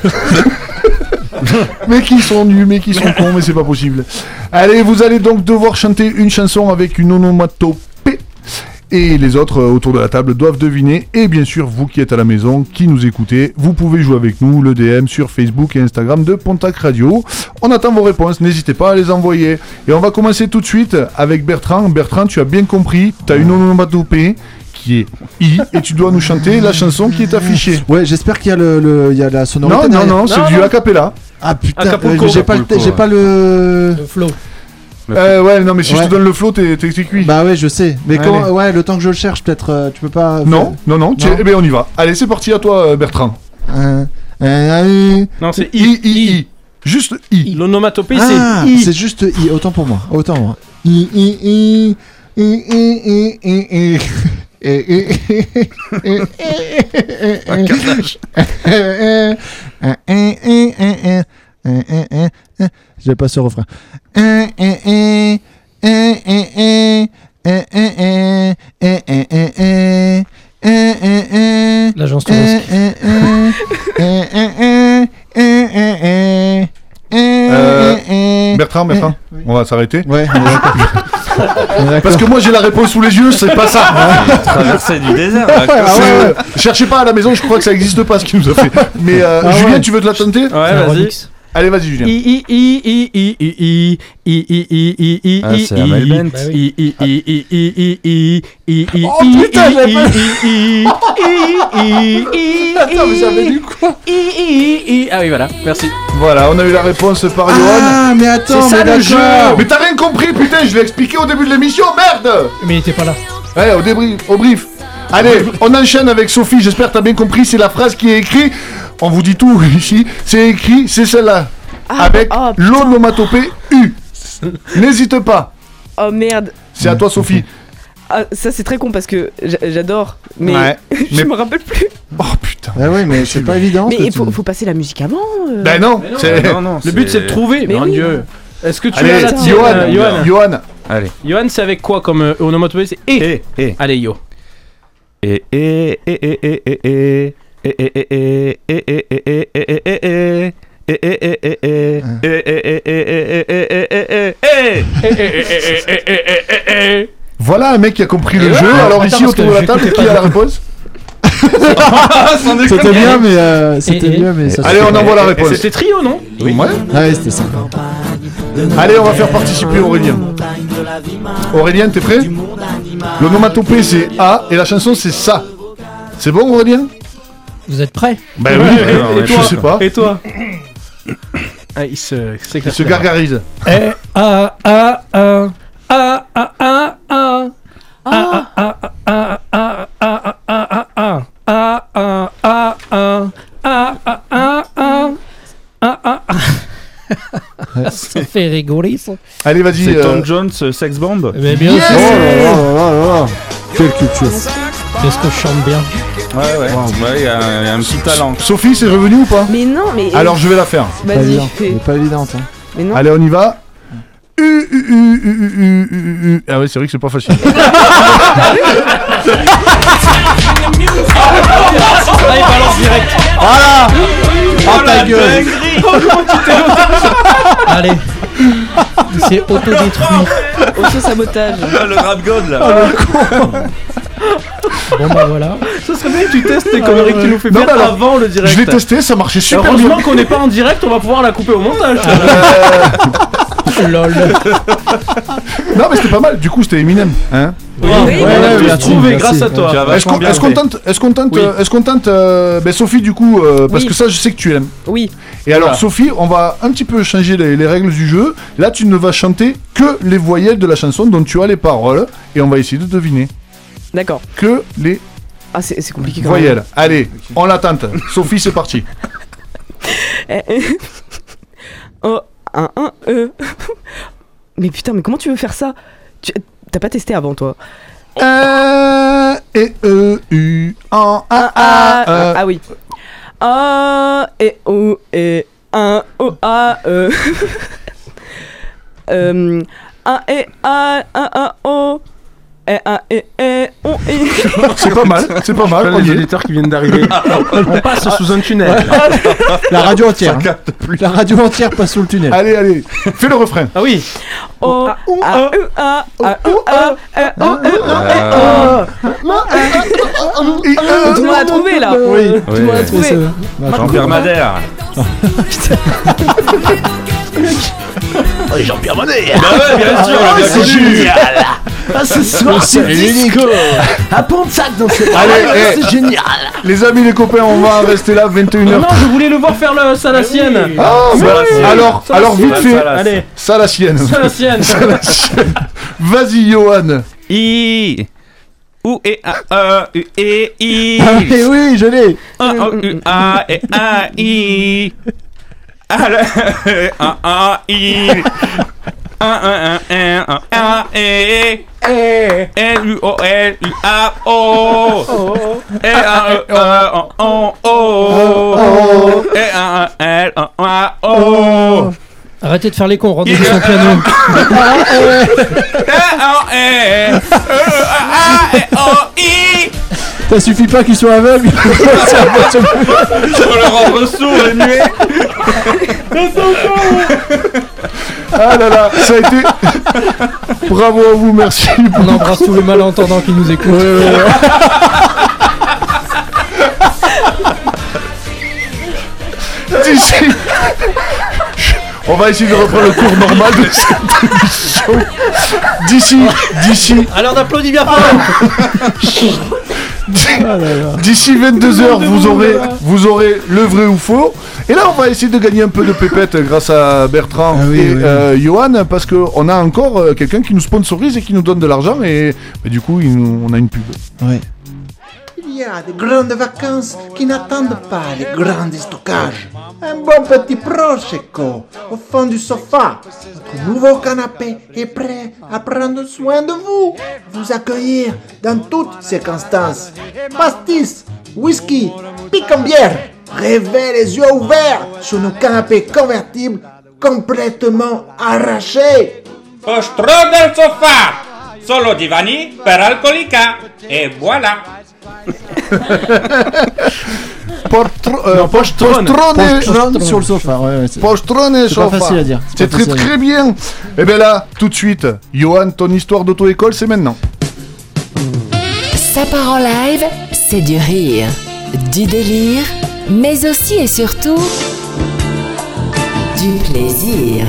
Mais qui sont nuls, mais qui sont cons, mais c'est pas possible. Allez, vous allez donc devoir chanter une chanson avec une onomatopée. Et les autres euh, autour de la table doivent deviner. Et bien sûr, vous qui êtes à la maison, qui nous écoutez, vous pouvez jouer avec nous, le DM sur Facebook et Instagram de Pontac Radio. On attend vos réponses, n'hésitez pas à les envoyer. Et on va commencer tout de suite avec Bertrand. Bertrand, tu as bien compris, tu as une onomatopée qui est I, et tu dois nous chanter la chanson qui est affichée.
Ouais, j'espère qu'il y a le, le- il y a la sonorité.
Non, non, non, c'est du a cappella.
Ah putain, euh, j'ai pas le,
Acapulco,
j'ai pas le.
Le flow.
Euh, ouais, non, mais si je te donne le flow, t'es cuit.
Bah ouais, je sais. Mais
Allez.
quand, ouais, le temps que je le cherche, peut-être, euh, tu peux pas.
Non, non, non, tiens, eh bien on y va. Allez, c'est parti à toi, euh, Bertrand.
Euh, euh,
Non, c'est
I,
I.
I, I. Juste I.
L'onomatopée,
Ah,
c'est I.
c'est juste I. Autant pour moi. Autant moi. I, I, I. I, I, I, I, I. I, I, I, I,
Un carnage.
J'ai pas ce refrain.
L'agence.
Euh, Bertrand, Bertrand, on va s'arrêter.
Ouais.
Parce que moi j'ai la réponse sous les yeux, c'est pas ça.
Traversée du désert. là,
Ah
C'est,
ouais,
euh, Cherchez pas à la maison, je crois que ça existe pas ce qu'il nous a fait. Mais euh,
Ah
Julien, tu veux te la tenter
Ouais, vas-y.
Allez, vas-y, Julien.
Putain, j'avais Attends,
du Ah oui, voilà, merci.
Voilà, on a eu la réponse par Johan.
Ah, mais attends, mais d'accord.
Mais t'as rien compris, putain, je l'ai expliqué au début de l'émission, merde
Mais il était pas là.
Ouais, au débrief, au brief. Allez, on enchaîne avec Sophie, j'espère que t'as bien compris, c'est la phrase qui est écrite. On vous dit tout ici, c'est écrit, c'est celle-là.
Ah,
avec
oh,
l'onomatopée U. N'hésite pas,
Oh merde.
c'est à toi Sophie.
Ah, ça c'est très con parce que j'a- j'adore, mais
Ouais,
je
mais-
me rappelle plus.
Oh putain.
Ah ouais, mais c'est pas évident.
Mais il faut, passer la musique avant. euh.
Ben non, c'est...
Non, non,
Le but c'est de trouver,
Mais
mon
oui.
dieu. Est-ce que tu
Allez,
as la tienne,
Johan,
euh, Johan
Johan.
Allez.
Johan, c'est avec quoi comme euh, onomatopée? C'est E.
Et, et,
Allez, yo.
et, et, et, et, et, et,
voilà un mec qui a compris le jeu. Alors ici autour de la table, qui a la réponse
c'était bien, mais euh, c'était mieux, mais
Allez, on envoie la réponse.
C'était trio, non
Oui.
Ouais, c'était sympa.
Allez, on va faire participer Aurélien. Aurélien, t'es prêt Le nomatopée, c'est A et la chanson, c'est ça. C'est bon, Aurélien
vous êtes prêts
Bah oui,
Et
je
toi
sais pas.
Et toi ah, Il se.
Il se gargarise.
Eh, ah, ah, ah, ah, ah, ah, ah. Ah, ah, ah, ah, ah, ah, ah, ah, ah, ah, ah, ah, ah, ah, ah, ah, ah, ah, ah, ah. Ça fait rigoler ça.
Allez, vas-y.
C'est
euh,
Tom Jones, euh, Sex Bomb
Mais bien sûr.
Oh. Quelle culture.
Qu'est-ce que je chante bien.
Ouais, ouais. Ouais, il y, a il y a un petit talent.
Sophie, c'est revenu ou pas
Mais non, mais.
Alors, je vais la faire.
Pas
Vas-y,
évident.
fais.
Pas évidente. Hein.
Mais non.
Allez, on y va. U, u, u, u, u, u, u, u. Ah ouais, c'est vrai que c'est pas facile.
Ah, il balance direct.
Voilà Oh ta gueule
Allez. Il s'est autodétruit.
Auto-sabotage.
Ah, le rap god là
Bon bah voilà.
Ce serait bien que tu testes tes conneries que tu nous fais
Non,
faire
mais alors,
avant le direct.
Je l'ai testé, ça marchait super bien.
Heureusement qu'on n'est pas en direct, on va pouvoir la couper au montage.
Lol.
Non, mais c'était pas mal. Du coup, c'était Eminem. Hein
Oui,
Oui,
on
ouais,
a tous trouvé grâce à toi.
Est-ce qu'on est-ce qu'on
fait.
tente, est-ce qu'on tente,
Oui.
euh, est-ce qu'on tente, euh, ben Sophie du coup, euh, parce
Oui.
que ça je sais que tu aimes.
Oui.
Et alors
Voilà.
Sophie, on va un petit peu changer les, les règles du jeu. Là, tu ne vas chanter que les voyelles de la chanson dont tu as les paroles, et on va essayer de deviner
D'accord.
que les
Ah, c'est c'est compliqué quand même.
voyelles. Allez, on la tente. Sophie, c'est parti.
Eh, eh. Oh, un, un, E. Mais putain, mais comment tu veux faire ça? Tu- T'as pas testé avant, toi?
Un et e u en a
ah,
a
ah,
e.
ah oui. A et O et un O A E. Euh, un et A un un O et un et E on et.
C'est pas mal, c'est pas mal.
Les auditeurs qui viennent d'arriver. On passe sous un tunnel.
La radio entière. hein. La radio entière passe sous le tunnel.
Allez, allez, fais le refrain.
Ah oui.
O A U A A U A O
Et, euh,
Tout le monde a trouvé là.
Oui.
Tout le monde a trouvé.
Jean-Pierre Madère
Jean-Pierre Monet.
Bah ouais, bien sûr, on l'a bien connu
Ah, ce soir, c'est disco. À Pontac dans ce
Allez, eh.
c'est génial.
Les amis, les copains, on va rester là 21h.
Non, je voulais le voir faire le, ça la sienne.
Ah, bah,
oui.
alors, alors vite fait.
Allez,
ça la sienne.
ça la sienne.
Ça la sienne. Vas-y, Johan.
I U E A E U E I
Ah, mais oui, je l'ai.
Un O U A E A I un, L e, e. e, U O L U A O. E A O O O E A L A O.
Arrêtez de faire les cons, rendez
vous sur le piano.
Ça suffit pas qu'il soit aveugle.
Pour le rendre sourd et muet
Ah là là, ça a été. Bravo à vous, merci.
On embrasse tous les malentendants qui nous écoutent.
D'ici. On va essayer de reprendre le cours normal de cette émission. D'ici, d'ici,
Alors on applaudit bien fort
d'ici 22h, vous aurez, vous aurez le vrai ou faux. Et là, on va essayer de gagner un peu de pépette grâce à Bertrand
Ah oui,
et
oui.
euh, Johan, parce qu'on a encore euh, quelqu'un qui nous sponsorise et qui nous donne de l'argent. Et bah, du coup, il nous- on a une pub.
Ouais.
Il y a de grandes vacances qui n'attendent pas les grands stockages. Un bon petit prosecco au fond du sofa. Notre nouveau canapé est prêt à prendre soin de vous, vous accueillir dans toutes circonstances. Pastis, whisky, pique en bière. Rêvez les yeux ouverts sur nos canapés convertibles complètement arrachés.
Ostro del sofà! Solo divani per alcolica! E voilà!
Portro, euh,
postrone.
postrone-
Postrone sur le sofa. Ouais, ouais, c'est-
Postrone
C'est
sofa.
facile à dire.
C'est
pas
très très bien. Et bien là, tout de suite, Johan, ton histoire d'auto-école, c'est maintenant.
Ça part en live, c'est du rire, du délire, mais aussi et surtout du plaisir.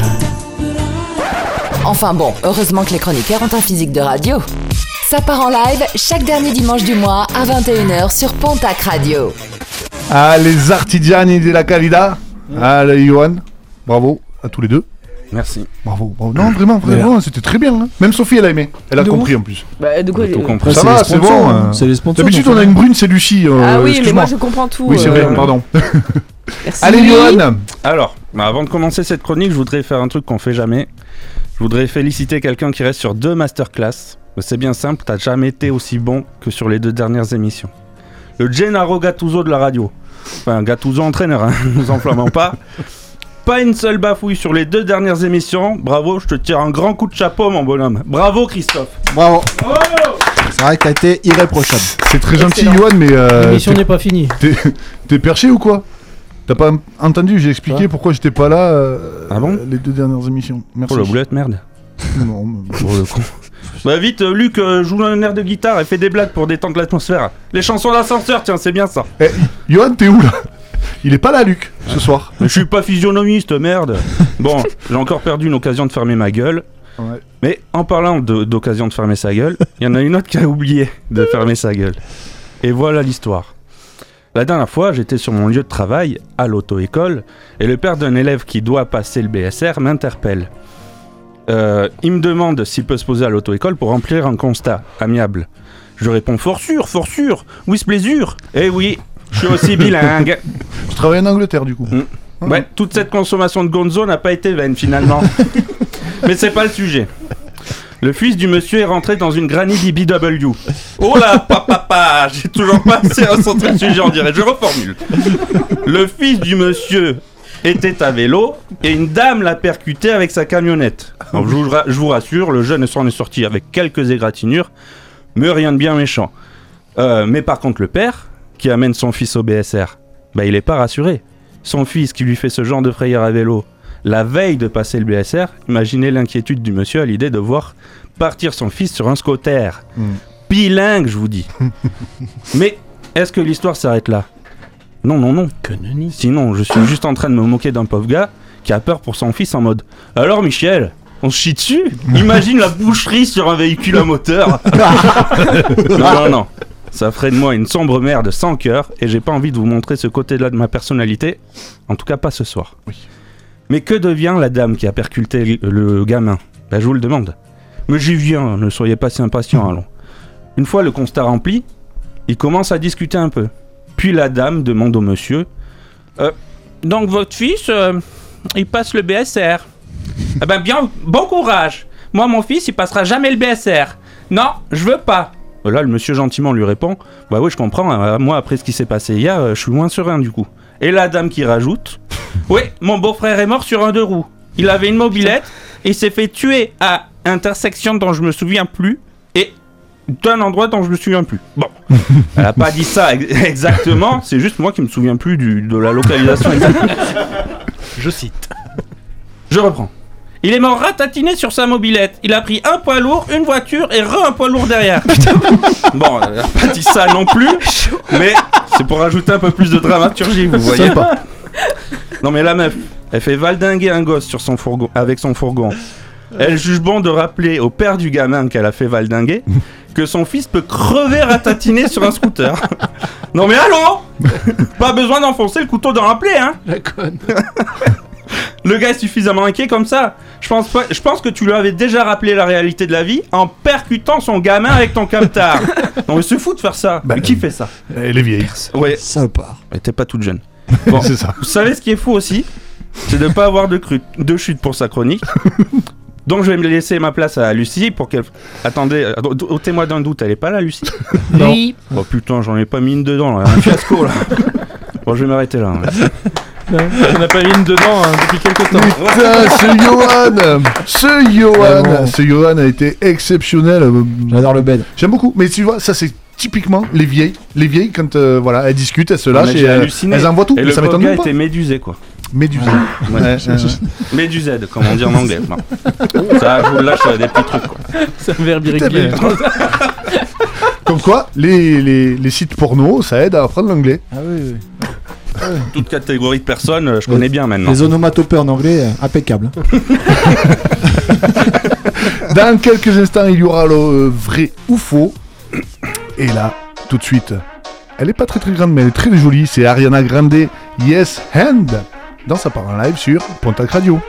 Enfin bon, heureusement que les chroniqueurs ont un physique de radio. Ça part en live chaque dernier dimanche du mois à 21h sur Pontac Radio.
Ah, les artigiani de la calida. Ah, le Johan. Bravo à tous les deux.
Merci.
Bravo, bravo. Non, vraiment, vraiment, c'était très bien. hein. Même Sophie, elle a aimé. Elle a
De
compris en plus.
Bah, de quoi
Tout
euh,
compris.
Ça
c'est
va,
les
c'est
sponsors,
bon.
hein.
hein.
C'est les sponsors.
D'habitude,
donc,
on a une brune, c'est Lucie. euh,
Ah oui, mais
excuse-moi.
moi je comprends tout.
Oui, c'est vrai,
euh,
pardon.
Merci.
Allez, Johan.
Alors, bah, avant de commencer cette chronique, je voudrais faire un truc qu'on fait jamais. Je voudrais féliciter quelqu'un qui reste sur deux masterclass. Mais C'est bien simple, t'as jamais été aussi bon que sur les deux dernières émissions. Le Gennaro Gattuso de la radio. Enfin, Gattuso entraîneur, hein, nous enflammons pas. Pas une seule bafouille sur les deux dernières émissions. Bravo, je te tire un grand coup de chapeau, mon bonhomme. Bravo, Christophe.
Bravo. C'est vrai que t'as été irréprochable.
C'est très gentil. Johan, mais euh,
L'émission n'est pas finie.
t'es t'es perché ou quoi? T'as pas entendu J'ai expliqué pourquoi j'étais pas là euh,
Ah bon?
les deux dernières émissions. Merci.
Oh la boulette, merde.
Non, mais-
Pour le con. Bah vite, euh, Luc, euh, joue un air de guitare et fais des blagues pour détendre l'atmosphère. Les chansons d'ascenseur, tiens, c'est bien ça.
Eh, Johan, t'es où là? Il est pas là, Luc, ce soir.
Je suis pas physionomiste, merde. Bon, j'ai encore perdu une occasion de fermer ma gueule.
Ouais.
Mais en parlant de- d'occasion de fermer sa gueule, il y en a une autre qui a oublié de fermer sa gueule. Et voilà l'histoire. La dernière fois, j'étais sur mon lieu de travail, à l'auto-école, et le père d'un élève qui doit passer le BSR m'interpelle. Euh, il me demande s'il peut se poser à l'auto-école pour remplir un constat amiable. Je réponds fort sûr, fort sûr, oui, ce plaisir. Eh oui, je suis aussi bilingue.
Je travaille en Angleterre, du coup.
Mm. Ouais, toute cette consommation de gonzo n'a pas été vaine finalement. Mais c'est pas le sujet. Le fils du monsieur est rentré dans une granny BBW. Oh là, papa, j'ai toujours pas assez recentré le sujet, on dirait. Je reformule. Le fils du monsieur était à vélo et une dame l'a percuté avec sa camionnette. Donc, je, vous, ra- je vous rassure, le jeune s'en est sorti avec quelques égratignures, mais rien de bien méchant. Euh, mais par contre, le père, qui amène son fils au BSR, bah, il est pas rassuré. Son fils qui lui fait ce genre de frayeur à vélo, la veille de passer le BSR, imaginez l'inquiétude du monsieur à l'idée de voir partir son fils sur un scooter.
Mm.
Bilingue, je vous dis. Mais est-ce que l'histoire s'arrête là? Non, non, non.
Que nenni.
Sinon, je suis juste en train de me moquer d'un pauvre gars qui a peur pour son fils en mode Alors, Michel, on se chie dessus? Imagine la boucherie sur un véhicule à moteur Non, non, non. Ça ferait de moi une sombre merde sans cœur et j'ai pas envie de vous montrer ce côté-là de ma personnalité. En tout cas, pas ce soir. Mais que devient la dame qui a percuté le, le gamin? Ben, je vous le demande. Mais j'y viens, ne soyez pas si impatient, allons. Une fois le constat rempli, il commence à discuter un peu. Puis la dame demande au monsieur Euh, Donc votre fils, euh, il passe le BSR. Eh ben bien, bon courage. Moi, mon fils, il passera jamais le BSR. Non, je veux pas. Là, le monsieur gentiment lui répond Bah oui, je comprends. euh, moi, après ce qui s'est passé hier, je suis moins serein du coup. Et la dame qui rajoute Oui, mon beau-frère est mort sur un deux roues. Il avait une mobilette et s'est fait tuer à intersection dont je me souviens plus et d'un endroit dont je me souviens plus. Bon, elle a pas dit ça ex- exactement, c'est juste moi qui me souviens plus du, de la localisation.
Je cite.
Je reprends. Il est mort ratatiné sur sa mobilette. Il a pris un poids lourd, une voiture et re un poids lourd derrière. bon, elle a pas dit ça non plus, mais c'est pour rajouter un peu plus de dramaturgie, vous voyez.
Sympa.
Non mais la meuf, elle fait valdinguer un gosse sur son fourgon, avec son fourgon. Elle juge bon de rappeler au père du gamin qu'elle a fait valdinguer que son fils peut crever ratatiné sur un scooter. non mais allô Pas besoin d'enfoncer le couteau dans la plaie, hein
La conne.
Le gars est suffisamment inquiet comme ça. Je pense, pas, je pense que tu lui avais déjà rappelé la réalité de la vie en percutant son gamin avec ton camtar. non mais c'est fou de faire ça.
Bah,
mais qui fait ça
Elle est vieille.
Ouais,
Salopard.
elle était pas toute jeune. Bon,
C'est ça.
vous savez ce qui est fou aussi C'est de pas avoir de, cru- de chute pour sa chronique. Donc je vais me laisser ma place à Lucie pour qu'elle... Attendez, euh, au témoin d'un doute, elle est pas là Lucie?
Oui.
Oh putain, j'en ai pas mis une dedans, là. un fiasco là. Bon, je vais m'arrêter là.
On n'a pas mis une dedans hein, depuis quelques temps.
Putain, ce Johan Ce Johan
Vraiment.
Ce Johan a été exceptionnel.
J'adore le bed.
J'aime beaucoup. Mais tu vois, ça c'est typiquement les vieilles. Les vieilles, quand euh, voilà, elles discutent, elles se lâchent et euh, elles envoient tout.
Et
Mais
le
ça m'étonne pas.
était médusé quoi.
Médusé.
Ouais.
Ouais, ouais.
Médused, comme on dit en anglais. Non. Ça, je vous lâche euh, des petits trucs quoi.
C'est un verbe irrégulier.
Comme quoi, les, les, les sites porno, ça aide à apprendre l'anglais.
Ah oui, oui.
Toute catégorie de personnes, euh, je connais bien maintenant.
Les onomatopées en anglais, euh, impeccable.
Dans quelques instants, il y aura le vrai ou faux. Et là, tout de suite,
Elle est pas très très grande, mais elle est très jolie. C'est Ariana Grande, Yes Hand, dans sa part en live sur Pontac Radio.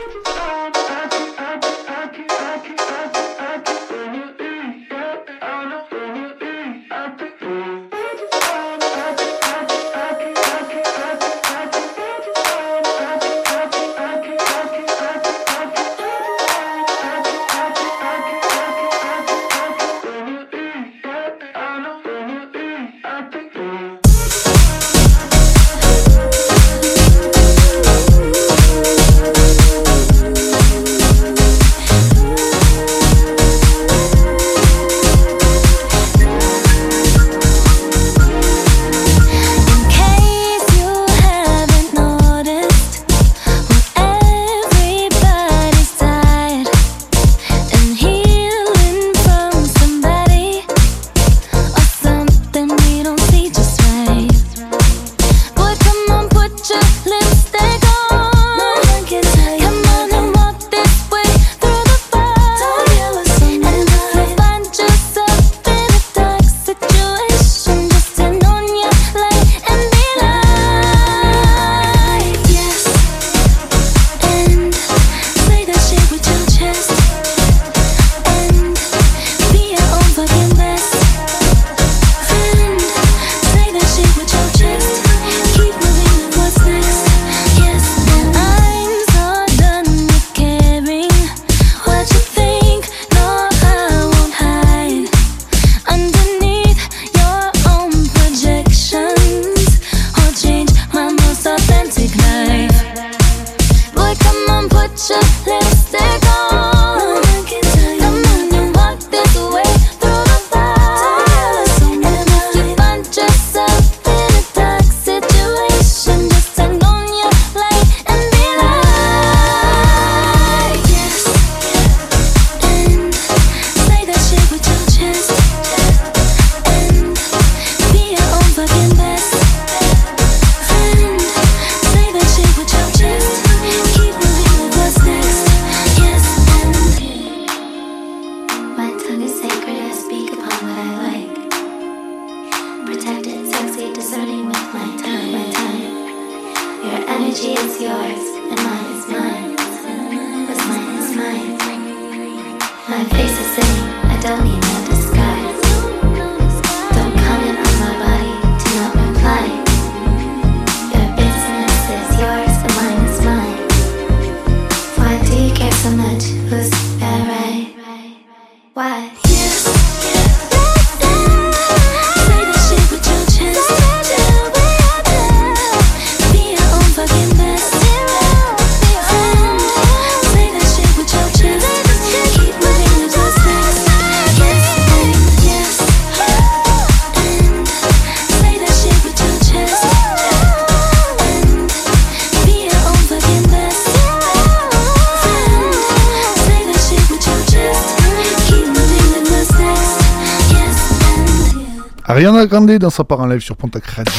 Dans sa part en live sur Pontac Radio.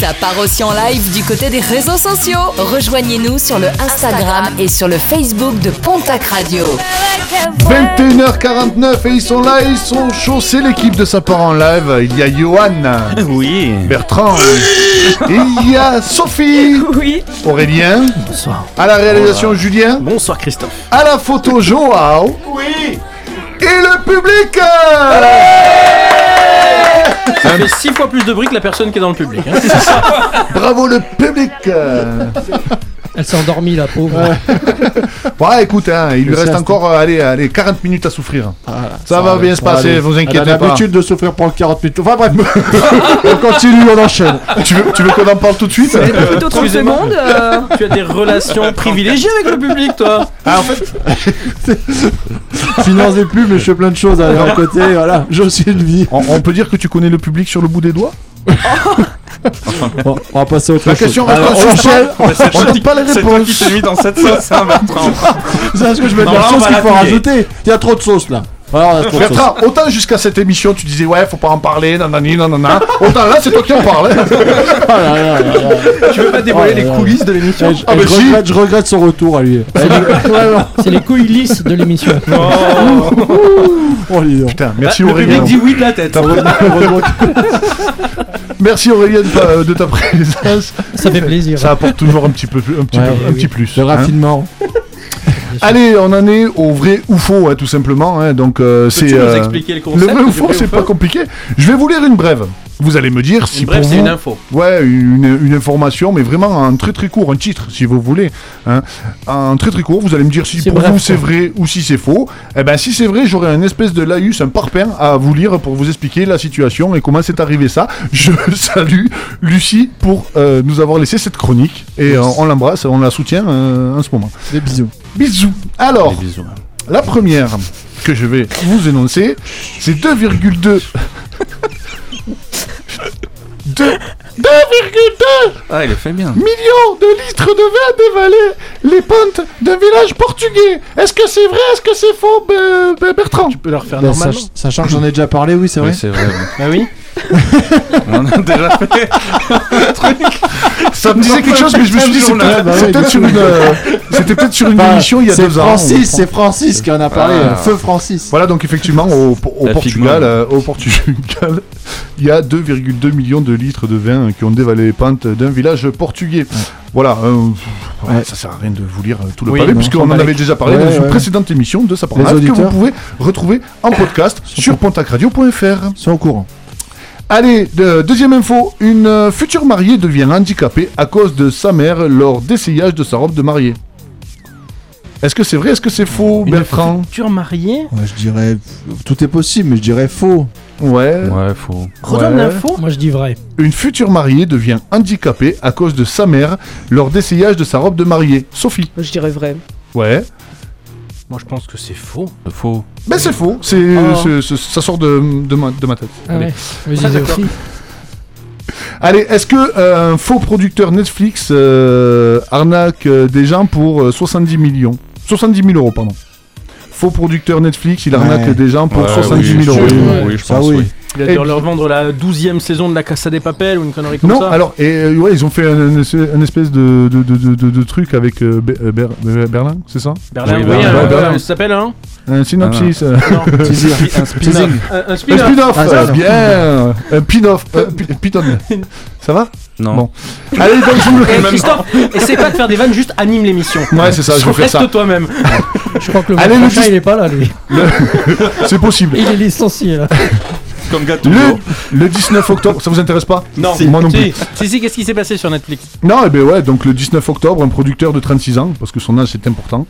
Ça part aussi en live du côté des réseaux sociaux. Rejoignez-nous sur le Instagram et sur le Facebook de Pontac Radio.
21h49 et ils sont là, ils sont chauds, c'est l'équipe de sa part en live. Il y a Johan,
Oui.
Bertrand, et il y a Sophie,
Oui.
Aurélien,
Bonsoir.
à la réalisation Julien,
Bonsoir Christophe.
à la photo Joao, oui, et le public.
Ça fait six fois plus de bruit que la personne qui est dans le public. hein.
Bravo le public.
Elle s'est endormie, la pauvre.
Ouais, écoute, hein, il lui reste encore euh, allez, allez, 40 minutes à souffrir. Ça va bien se passer, vous
Elle a
inquiétez pas.
l'habitude de souffrir pendant 40 minutes. Enfin bref, on continue, on enchaîne.
Tu veux, tu veux qu'on en parle tout de suite
Plutôt 30
excusez-moi.
secondes. euh,
tu as des relations privilégiées avec le public, toi.
Ah, en fait,
Finance des pubs, mais je fais plein de choses à à côté. Voilà, j'ai aussi une vie.
on, on peut dire que tu connais le public sur le bout des doigts?
Bon, on va passer à autre
La question
Alors,
reste
on
en
enchaîne.
On donne pas les
C'est toi qui t'es mis dans cette sauce, hein, Bertrand.
C'est ce que je veux
Non,
dire.
là, on
Sauce
va
qu'il
la
faut
plier.
rajouter. Il y a trop de sauce là. Voilà.
Bertrand, autant jusqu'à cette émission tu disais ouais faut pas en parler, nanani nanana, autant là c'est toi qui en parles.
Là.
Tu veux pas dévoiler
Oh
les coulisses de l'émission
je,
Ah, bah
je
si.
regrette, je regrette son retour à lui.
C'est les couilles lisses de l'émission.
Oh, dis donc.
Putain, merci
Le
Aurélien.
public dit oui de la tête.
Heureusement que-
Merci Aurélien de ta, de ta présence.
Ça fait plaisir.
Ça apporte toujours un petit peu, un petit,
Ouais,
peu- un
oui.
petit plus.
Le
hein.
raffinement.
Allez, on en est au vrai ou faux, hein, tout simplement. hein. Donc euh, c'est euh,
expliquer le
le vrai ou faux, c'est pas compliqué. Je vais vous lire une brève. Vous allez me dire si pour
c'est
vous-
une info.
Ouais, une, une information, mais vraiment un très très court, un titre, si vous voulez. Hein. Un très très court, vous allez me dire si
C'est
pour
bref,
vous c'est vrai ou si c'est faux. Eh ben, si c'est vrai, j'aurai un espèce de laïus, un parpaing à vous lire pour vous expliquer la situation et comment c'est arrivé ça. Je salue Lucie pour euh, nous avoir laissé cette chronique et euh, on l'embrasse, on la soutient euh, en ce moment.
Des bisous.
Bisous. Alors,
Des bisous.
la première que je vais vous énoncer, c'est 2,2. 2 2,2
Ah, il le fait bien.
millions de litres de vin dévalés les pentes d'un village portugais. Est-ce que c'est vrai? Est-ce que c'est faux, Be- Be- Bertrand?
Tu peux leur faire
Bah,
normalement.
sach- sachant que j'en ai déjà parlé, oui, c'est vrai.
Oui, c'est vrai. oui.
Bah oui.
On a déjà fait.
Ça me disait quelque chose, mais je me suis dit, c'est peut-être
Ah, bah
c'est sur une, euh, c'était peut-être sur une
Enfin,
émission il y a
c'est
deux ans.
Francis, c'est Francis qui en a parlé.
Ah.
Feu Francis.
Voilà, donc effectivement, au, Portugal, euh, au Portugal, il y a 2,2 millions de litres de vin qui ont dévalé les pentes d'un village portugais. Voilà, euh, ouais,
Ouais.
ça sert à rien de vous lire euh, tout le
Oui,
pavé, puisqu'on
on
en
va
avait déjà parlé
Ouais,
dans une précédente émission de
Les
que vous pouvez retrouver en podcast sur pontacradio.fr.
Sont au courant.
Allez, de- deuxième info, une euh, future mariée devient handicapée à cause de sa mère lors d'essayage de sa robe de mariée. Est-ce que c'est vrai Est-ce que c'est faux,
Une
Bertrand?
future mariée?
Ouais, je dirais. Tout est possible, mais je dirais faux.
Ouais.
Ouais, faut.
Redonne
Ouais.
l'info.
Moi je dis vrai.
Une future mariée devient handicapée à cause de sa mère lors d'essayage de sa robe de mariée. Sophie.
Je dirais vrai.
Ouais.
Moi je pense que c'est faux.
Faux.
Ben c'est faux, c'est,
Oh.
c'est- c'est- ça sort de, de, ma, de ma tête.
Ah
Allez.
ouais.
Ah. Allez, est-ce que euh, un faux producteur Netflix euh, arnaque euh, des gens pour euh, 70 millions? 70 000 euros, pardon. Faux producteur Netflix, il arnaque
Ouais.
des gens pour
Ouais,
70
oui,
000 euros.
Oui, je
Ça,
pense,
oui.
oui.
Il a
Eh
dû leur vendre la 12 saison de la Casa des Papels ou une connerie comme
Non,
ça.
alors, et, euh, ouais, ils ont fait un, un- un espèce de, de, de, de, de- de truc avec euh, Be- euh, Ber- Ber- Berlin, c'est ça?
Berlin,
Oui,
oui,
Berlin,
euh,
Berlin.
euh, ça s'appelle hein?
Un synopsis. euh,
Non.
Un spin-off.
Un, un
Un
spin-off.
Ah, ça,
euh,
ça.
bien Un pin-off, euh, pi- piton. Ça va?
Non.
Bon. Allez, donc je vous
Eh, Christophe, essaie pas de faire des vannes, juste anime l'émission.
Ouais, c'est ça, je vais faire ça.
Reste toi-même.
Je crois que le
Allez, le
prochain, il est pas là, lui.
C'est possible.
Il est licencié là.
Comme gâteau.
Le, le 19 octobre, ça vous intéresse pas
Non,
moi non plus.
Si, si, si, qu'est-ce qui s'est passé sur Netflix
Non, eh ben ouais, donc le 19 octobre, un producteur de 36 ans, parce que son âge c'est important,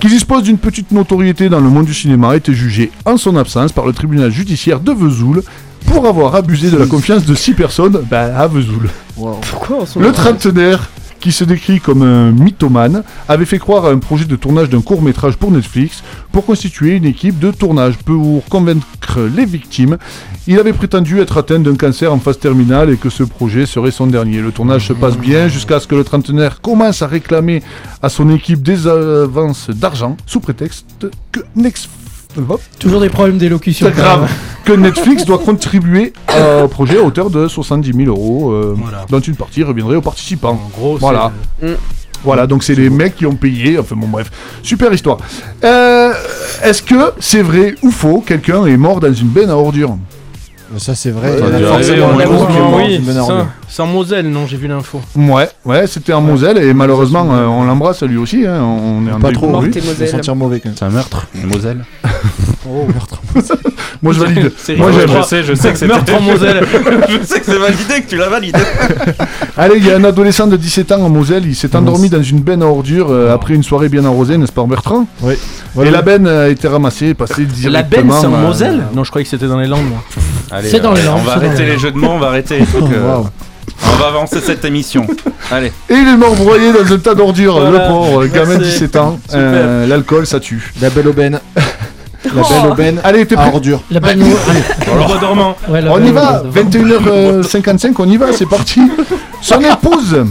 qui dispose d'une petite notoriété dans le monde du cinéma, a été jugé en son absence par le tribunal judiciaire de Vesoul pour avoir abusé de la confiance de 6 personnes bah, à Vesoul.
Pourquoi en ce
Le trentenaire, qui se décrit comme un mythomane, avait fait croire à un projet de tournage d'un court métrage pour Netflix pour constituer une équipe de tournage pour convaincre les victimes. Il avait prétendu être atteint d'un cancer en phase terminale et que ce projet serait son dernier. Le tournage se passe bien jusqu'à ce que le trentenaire commence à réclamer à son équipe des avances d'argent sous prétexte que Netflix
Toujours des problèmes d'élocution.
c'est grave que Netflix doit contribuer euh, au projet à hauteur de 70 000 euros, euh,
Voilà.
dont une partie reviendrait aux participants.
En gros,
Voilà.
Mm.
Voilà, donc c'est les mecs qui ont payé. Enfin bon, bref, super histoire. Euh, Est-ce que c'est vrai ou faux Quelqu'un est mort dans une benne à ordures?
Ça, c'est vrai.
Ouais, ouais,
forcément
ouais,
un
oui, c'est en Moselle, non, j'ai vu l'info.
Ouais, ouais, c'était en Moselle et malheureusement, euh, on l'embrasse lui aussi. hein, on est
Pas trop,
lui.
Sentir mauvais quand même.
C'est un meurtre. Moselle.
Oh, meurtre.
Moi je valide. Moi
je sais, je sais que c'est
Meurtre en Moselle.
je sais que c'est validé, que tu l'as validé.
Allez, il y a un adolescent de 17 ans en Moselle, il s'est endormi dans une benne à ordures euh, après une soirée bien arrosée, n'est-ce pas Bertrand?
Oui.
Et la benne a été ramassée, passée directement.
La benne, c'est en
euh,
Moselle? Non, je croyais que c'était dans les Landes, moi.
Allez,
C'est dans les
allez,
Landes,
On va arrêter
les
les jeux de mots, on va arrêter les trucs. euh,
Waouh.
On va avancer cette émission. Allez.
Et il est mort broyé dans un tas d'ordures,
Voilà.
le pauvre, gamin de
Merci.
17 ans. Euh, L'alcool, ça tue.
La belle aubaine. La belle aubaine
Allez, t'es prêt
ordure.
La bonne
Le bois dormant.
Ouais,
On y va, 21h55, on y va, c'est parti. Son épouse.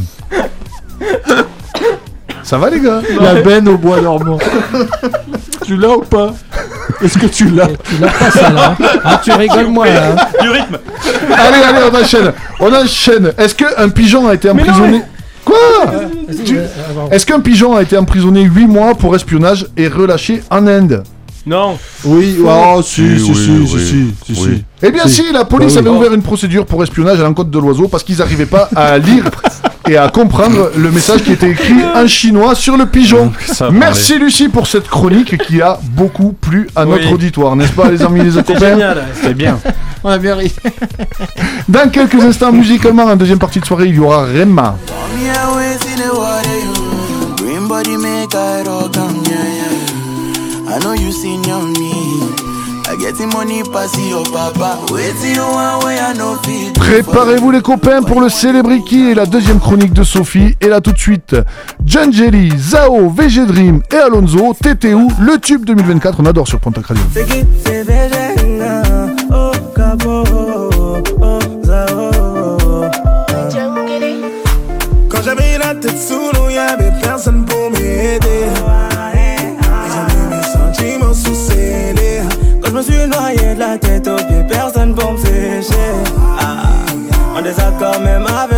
Ça va les gars
La benne au bois dormant. tu l'as ou pas Est-ce que tu l'as
Tu l'as pas ça là. Ah, tu rigoles moi là. hein.
Du rythme.
Allez, allez, on enchaîne. On enchaîne. Est-ce qu'un pigeon a été emprisonné Quoi Tu-. Est-ce qu'un pigeon a été emprisonné 8 mois pour espionnage et relâché en Inde
Non.
Oui, oh, si, si,
Oui,
si,
oui,
si,
oui.
si, si,
Oui.
si.
Eh bien si, la police
Bah oui.
avait ouvert une procédure pour espionnage à l'encontre de l'oiseau parce qu'ils n'arrivaient pas à lire et à comprendre le message qui était écrit en chinois sur le pigeon.
Ça
Merci Lucie pour cette chronique qui a beaucoup plu à notre
Oui.
auditoire, n'est-ce pas les amis les copains?
C'est bien.
On a bien ri.
Dans quelques instants musicalement, en deuxième partie de soirée, il y aura Rema.
I know you seen me. I get money pass your papa.
Préparez-vous les copains pour le Celebrity et la deuxième chronique de Sophie. Et là tout de suite, John Jelly, Zao, VG Dream et Alonso, TTU, le tube 2024, on adore sur Pontac Radio.
Me suis noyé de la tête aux pieds, personne pour me sécher. Ah, en désaccord même avec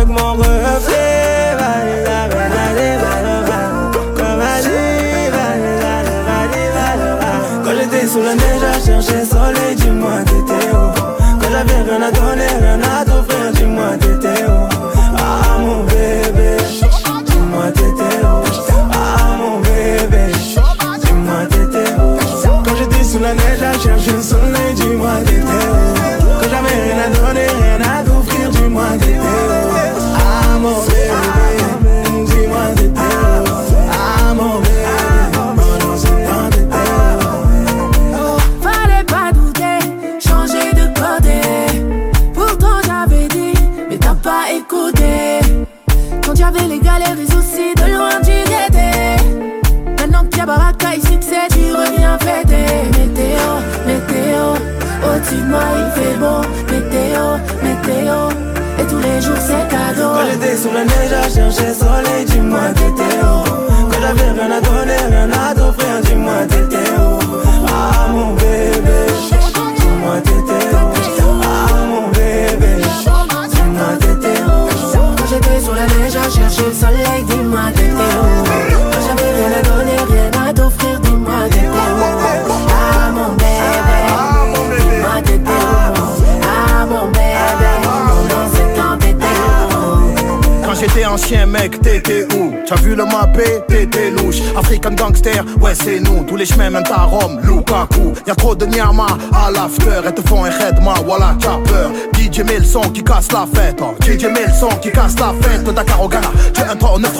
à l'after Et te font un redma, voilà t'as peur DJ met le son qui casse la fête oh. DJ met le son qui casse la fête Dakar au Ghana, tu es un 3 au 9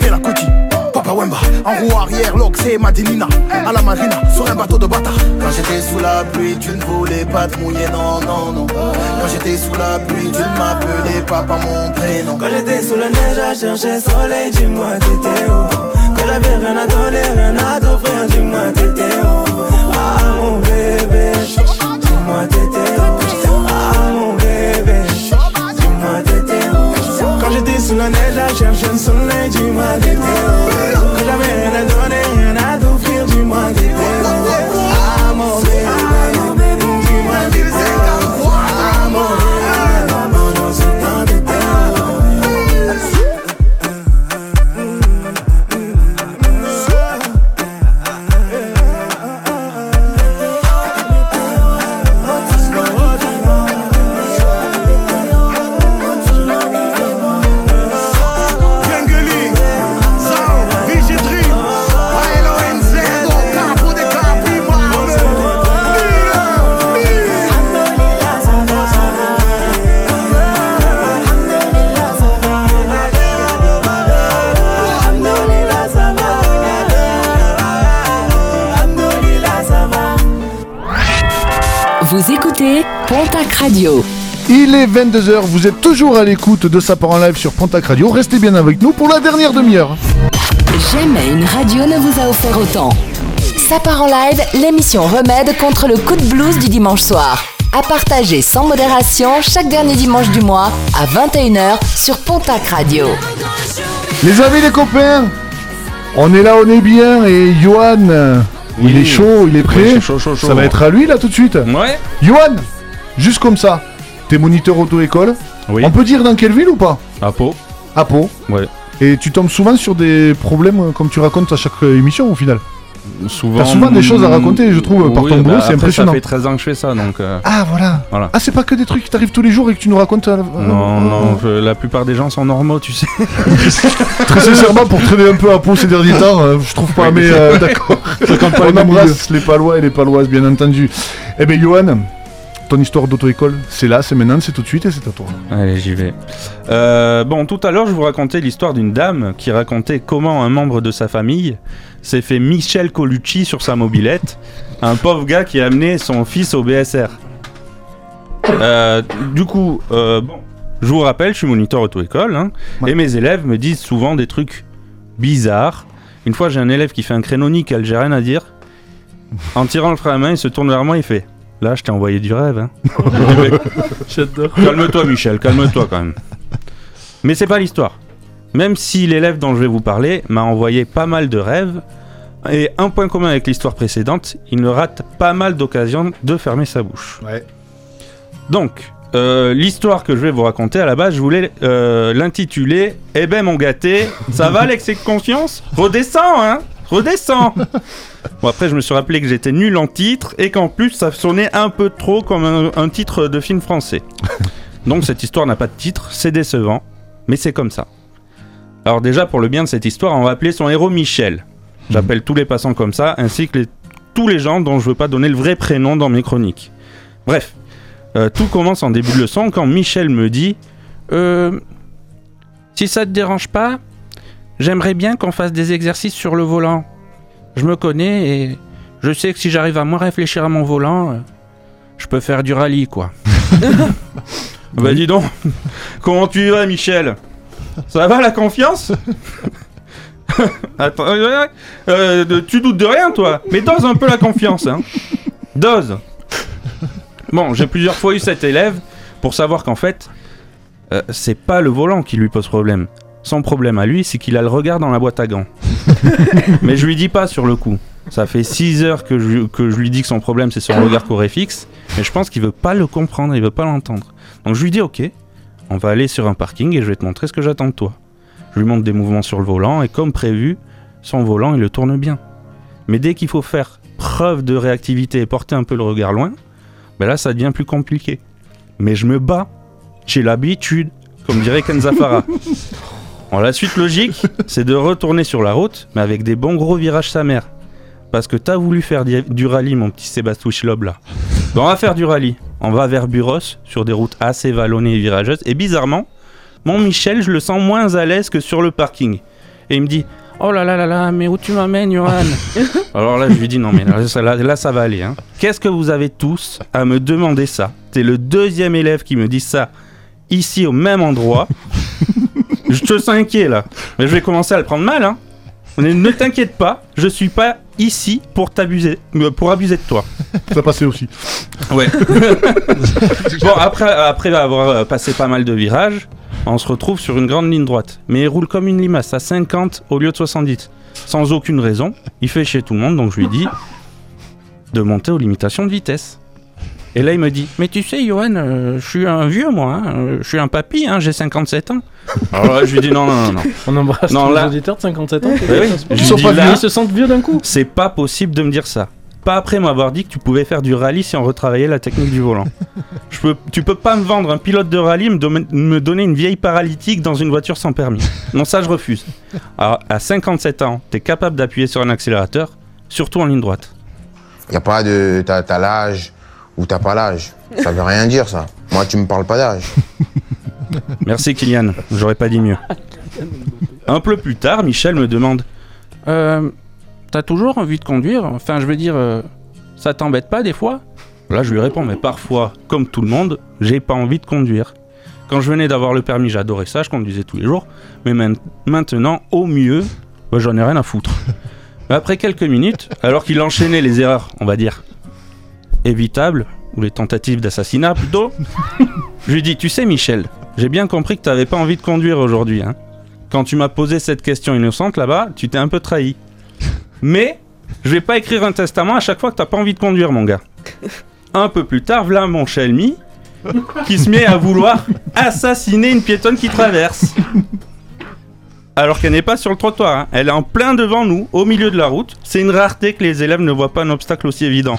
Fais la cookie Papa Wemba, en roue arrière, l'Oxé, Madinina. À la marina, sur un bateau de bâtard.
Quand j'étais sous la pluie, tu ne voulais pas te mouiller, non, non, non. Quand j'étais sous la pluie, tu ne m'appelais pas par mon prénom. Quand j'étais sous la neige à chercher soleil, dis-moi t'étais où? Quand j'avais rien à donner, rien à t'offrir, dis-moi t'étais où? Ah mon bébé, dis-moi t'étais où Ah mon bébé, dis-moi Quand j'étais sous la neige à chercher le soleil, dis-moi t'étais où Quand j'avais rien à
Vous écoutez Pontac Radio.
Il est 22h, vous êtes toujours à l'écoute de Sapeur en live sur Pontac Radio. Restez bien avec nous pour la dernière demi-heure.
Jamais une radio ne vous a offert autant. Ça part en live, l'émission remède contre le coup de blues du dimanche soir. À partager sans modération chaque dernier dimanche du mois à 21h sur Pontac Radio.
Les amis, les copains, on est là, on est bien. Et Johan, il est chaud, il est prêt.
Oui, chaud, chaud, chaud.
Ça va être à lui là tout de suite.
Ouais.
Johan, juste comme ça, t'es moniteur auto-école.
Oui.
On peut dire dans quelle ville ou pas?
À Pau.
À Pau.
Ouais.
Et tu tombes souvent sur des problèmes euh, comme tu racontes à chaque émission au final
souvent.
T'as souvent des choses à raconter, je trouve, par
Oui,
ton
bah,
boulot, c'est impressionnant.
Ça fait 13 ans que je fais ça, donc. euh,
Ah voilà.
Voilà.
Ah c'est pas que des trucs qui t'arrivent tous les jours et que tu nous racontes à la...
Non, non, je- la plupart des gens sont normaux, tu sais.
Très sincèrement, pour traîner un peu à peau ces derniers temps, euh, je trouve pas,
Oui,
mais euh, d'accord. On embrasse les palois et les paloises, bien entendu. Eh ben, Johan, ton histoire d'auto-école, c'est là, c'est maintenant, c'est tout de suite et c'est à toi.
Allez, j'y vais. Euh, bon, tout à l'heure, je vous racontais l'histoire d'une dame qui racontait comment un membre de sa famille s'est fait Michel Colucci sur sa mobilette, un pauvre gars qui a amené son fils au BSR. Euh, du coup, euh, bon, je vous rappelle, je suis moniteur auto-école, hein, et mes élèves me disent souvent des trucs bizarres. Une fois, j'ai un élève qui fait un créneau nickel, j'ai rien à dire. En tirant le frein à main, il se tourne vers moi, il fait Là, je t'ai envoyé du rêve. Hein.
J'adore.
Calme-toi, Michel, calme-toi quand même. Mais c'est pas l'histoire. Même si l'élève dont je vais vous parler m'a envoyé pas mal de rêves, et un point commun avec l'histoire précédente, il ne rate pas mal d'occasions de fermer sa bouche. Donc, euh, l'histoire que je vais vous raconter à la base, je voulais euh, l'intituler Eh ben mon gâté, ça va l'excès de conscience Redescends, hein Redescends Bon, après, je me suis rappelé que j'étais nul en titre et qu'en plus, ça sonnait un peu trop comme un, un titre de film français. Donc, cette histoire n'a pas de titre, c'est décevant, mais c'est comme ça. Alors, déjà, pour le bien de cette histoire, on va appeler son héros Michel. J'appelle tous les passants comme ça, ainsi que les- tous les gens dont je veux pas donner le vrai prénom dans mes chroniques. Bref, euh, tout commence en début de leçon quand Michel me dit Euh. Si ça te dérange pas, j'aimerais bien qu'on fasse des exercices sur le volant. Je me connais et je sais que si j'arrive à moins réfléchir à mon volant, euh, je peux faire du rallye, quoi. bah dis donc, comment tu y vas, Michel? Ça va la confiance? Attends, euh, euh, tu doutes de rien, toi? Mais dose un peu la confiance, hein. Dose. Bon, j'ai plusieurs fois eu cet élève pour savoir qu'en fait, euh, c'est pas le volant qui lui pose problème. Son problème à lui, c'est qu'il a le regard dans la boîte à gants. Mais je lui dis pas sur le coup. Ça fait 6 heures que je, que je lui dis que son problème c'est son regard coré fixe, mais je pense qu'il veut pas le comprendre, il veut pas l'entendre. Donc je lui dis ok, on va aller sur un parking et je vais te montrer ce que j'attends de toi. Je lui montre des mouvements sur le volant et comme prévu, son volant il le tourne bien. Mais dès qu'il faut faire preuve de réactivité et porter un peu le regard loin, ben là ça devient plus compliqué. Mais je me bats, j'ai l'habitude, comme dirait Ken Zafara. Bon, la suite logique, c'est de retourner sur la route, mais avec des bons gros virages sa mère. Parce que t'as voulu faire du rallye, mon petit Sébastien Schlob là. Bon, on va faire du rallye. On va vers Buros, sur des routes assez vallonnées et virageuses. Et bizarrement, mon Michel, je le sens moins à l'aise que sur le parking. Et il me dit Oh là là là là, mais où tu m'amènes, Johan? Alors là, je lui dis Non, mais là, ça, là, là, ça va aller. hein. Qu'est-ce que vous avez tous à me demander ça? T'es le deuxième élève qui me dit ça ici au même endroit. Je te sens inquiet là. Mais je vais commencer à le prendre mal. Hein. Mais ne t'inquiète pas, je suis pas ici pour t'abuser, euh, pour abuser de toi.
Ça passait aussi.
Ouais. bon, après, après avoir euh, passé pas mal de virages, on se retrouve sur une grande ligne droite. Mais il roule comme une limace à 50 au lieu de 70. Sans aucune raison. Il fait chez tout le monde, donc je lui dis de monter aux limitations de vitesse. Et là, il me dit Mais tu sais, Johan, euh, je suis un vieux, moi. hein, euh, je suis un papy, hein, j'ai 57 ans. Alors là, je lui dis Non, non, non, non.
On embrasse
Non,
tous
là-
les auditeurs de 57 ans.
Bah oui,
Ils
je
sont
dis
pas
là-
vieux, ils se sentent vieux d'un coup.
C'est pas possible de me dire ça. Pas après m'avoir dit que tu pouvais faire du rallye si on retravaillait la technique du volant. Je peux, tu peux pas me vendre un pilote de rallye, me, me donner une vieille paralytique dans une voiture sans permis. Non, ça je refuse. Alors, à 57 ans, t'es capable d'appuyer sur un accélérateur, surtout en ligne droite.
Y a pas de t'as t'as l'âge ou t'as pas l'âge. Ça veut rien dire ça. Moi tu me parles pas d'âge.
Merci Kylian, j'aurais pas dit mieux. Un peu plus tard, Michel me demande Euh, T'as toujours envie de conduire Enfin, je veux dire, euh, ça t'embête pas des fois Là, je lui réponds Mais parfois, comme tout le monde, j'ai pas envie de conduire. Quand je venais d'avoir le permis, j'adorais ça, je conduisais tous les jours. Mais main- maintenant, au mieux, bah, j'en ai rien à foutre. Mais après quelques minutes, alors qu'il enchaînait les erreurs, on va dire, évitables, ou les tentatives d'assassinat plutôt, je lui dis Tu sais, Michel, j'ai bien compris que t'avais pas envie de conduire aujourd'hui. Hein. Quand tu m'as posé cette question innocente là-bas, tu t'es un peu trahi. Mais je vais pas écrire un testament à chaque fois que t'as pas envie de conduire, mon gars. Un peu plus tard, voilà mon Shelmy qui se met à vouloir assassiner une piétonne qui traverse. alors qu'elle n'est pas sur le trottoir. hein. Elle est en plein devant nous, au milieu de la route. C'est une rareté que les élèves ne voient pas un obstacle aussi évident.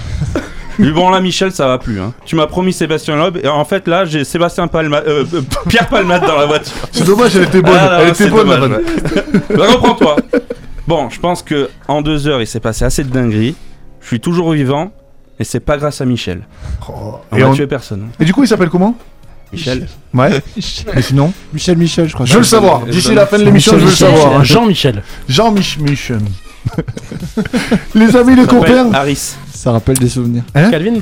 Mais bon, là, Michel, ça va plus. hein. Tu m'as promis Sébastien Loeb, et en fait, là, j'ai Sébastien Palma, euh, euh, Pierre Palmade dans la voiture.
C'est dommage, elle était bonne.
Ah, là,
elle était bonne, la.
Bah, Reprends-toi. Bon, je pense que en deux heures, il s'est passé assez de dingueries. Je suis toujours vivant, et c'est pas grâce à Michel. on
et on-
tuer personne.
Et du coup, il s'appelle comment?
Michel.
Ouais. Et sinon
Michel Michel, je crois.
Je veux le savoir. D'ici la fin de l'émission, je veux le
Michel
savoir. hein.
Jean-Michel.
Jean-Michel. les amis, les
Ça
copains.
Harris.
Ça rappelle des souvenirs.
Hein
Calvin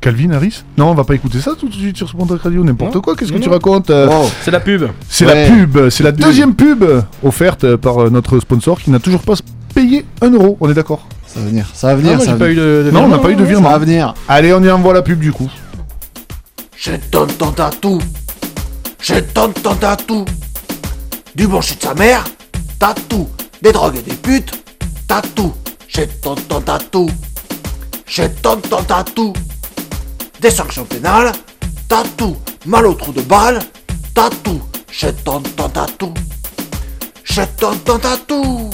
Calvin Harris Non, on va pas écouter ça tout de suite sur ce Pontac Radio. N'importe
Non.
quoi. Qu'est-ce que
Non,
tu
non.
racontes euh,
Oh.
C'est la pub.
C'est
Ouais.
la pub. C'est la deuxième pub offerte par euh, notre sponsor qui n'a toujours pas payé un euro. On est d'accord
Ça va venir, ça va
Ah,
venir.
moi,
ça
j'ai
va
pas eu
venir.
de, de
Non, on n'a
virement.
pas eu de
Ça
virement.
va venir.
Allez, on y envoie la pub du coup.
Je donne ton tatou. Je donne ton tatou. Du bon shit de sa mère. Tatou. Des drogues et des putes. Tatou. Je donne ton tatou. Je donne ton. Des sanctions pénales. Tatou. Mal au trou de balle. Tatou. Je donne ton tatou. Ton.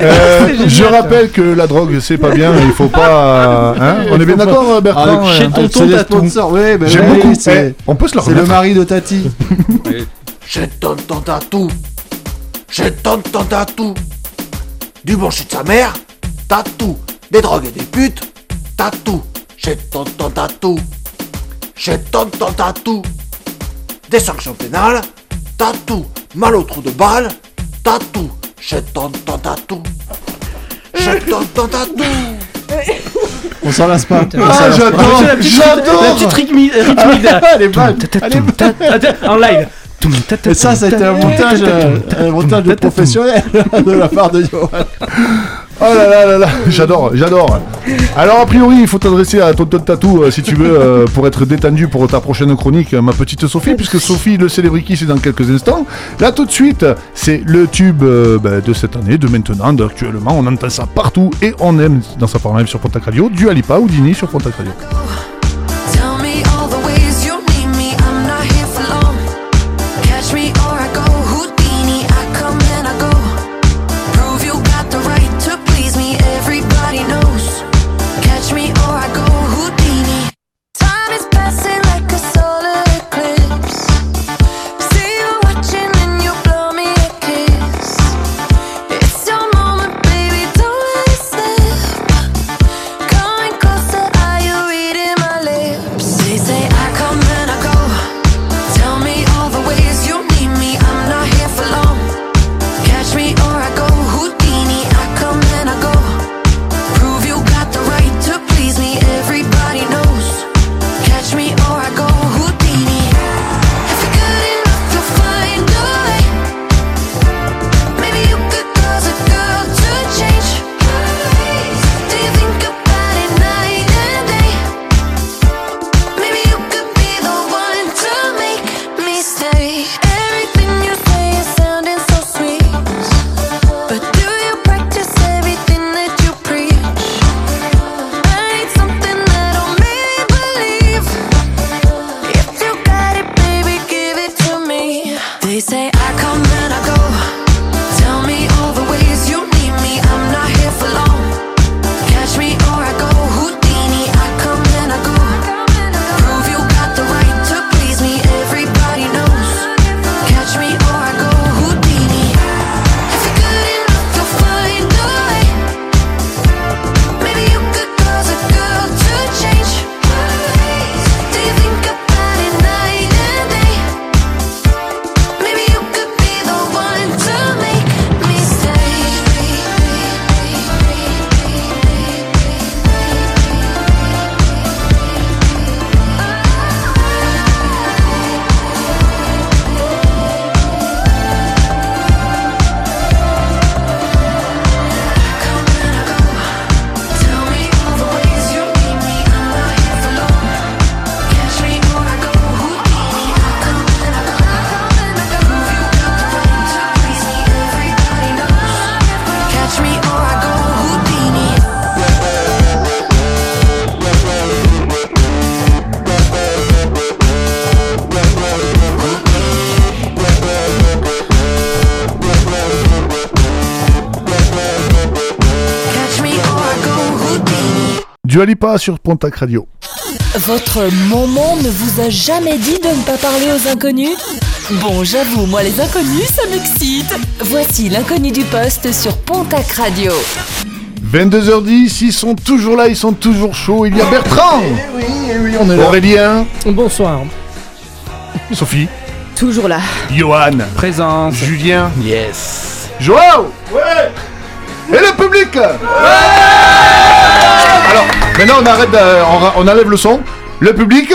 Euh, je rappelle que la drogue c'est pas bien, il faut pas. hein on est bien d'accord, Bertrand
Ah, chez tonton Ouais,
J'aime
ouais,
beaucoup. Eh, on peut se le
C'est le mari de Tati.
Je donne ton tatou. Je donne ton tatou. Du bon shit de sa mère. Tatou. Des drogues et des putes. Tatou. Je donne ton tatou. Je donne ton tatou. Des sanctions pénales. Tatou. Mal au trou de balle. Tatou. Je donne ton tatou. Je donne ton tatou.
On s'en lasse pas.
Ah, j'adore,
La petite-
j'adore.
La petite rythmi- rythmique.
Elle est bonne.
En live.
Et ça, c'était un montage, euh, un montage de professionnel de la part de Johan.
Oh là là là là, j'adore, j'adore. Alors a priori, il faut t'adresser à Tonton Tatou euh, si tu veux euh, pour être détendu pour ta prochaine chronique, ma petite Sophie, puisque Sophie le célébriki c'est dans quelques instants. Là tout de suite, c'est le tube euh, bah, de cette année, de maintenant, d'actuellement. On entend ça partout et on aime dans sa forme sur Pontac Radio, du Alipa ou Dini sur Pontac Radio. Du Alipa sur Pontac Radio.
Votre maman ne vous a jamais dit de ne pas parler aux inconnus Bon, j'avoue, moi les inconnus, ça m'excite. Voici l'inconnu du poste sur Pontac Radio.
22h10, ils sont toujours là, ils sont toujours chauds. Il y a Bertrand
Oui, oui, on est là.
Aurélien
Bonsoir.
Sophie
Toujours là.
Johan
Présence.
Julien
Yes.
Joao Ouais Et le public Alors, maintenant on arrête, de- on, ra- on enlève le son. Le public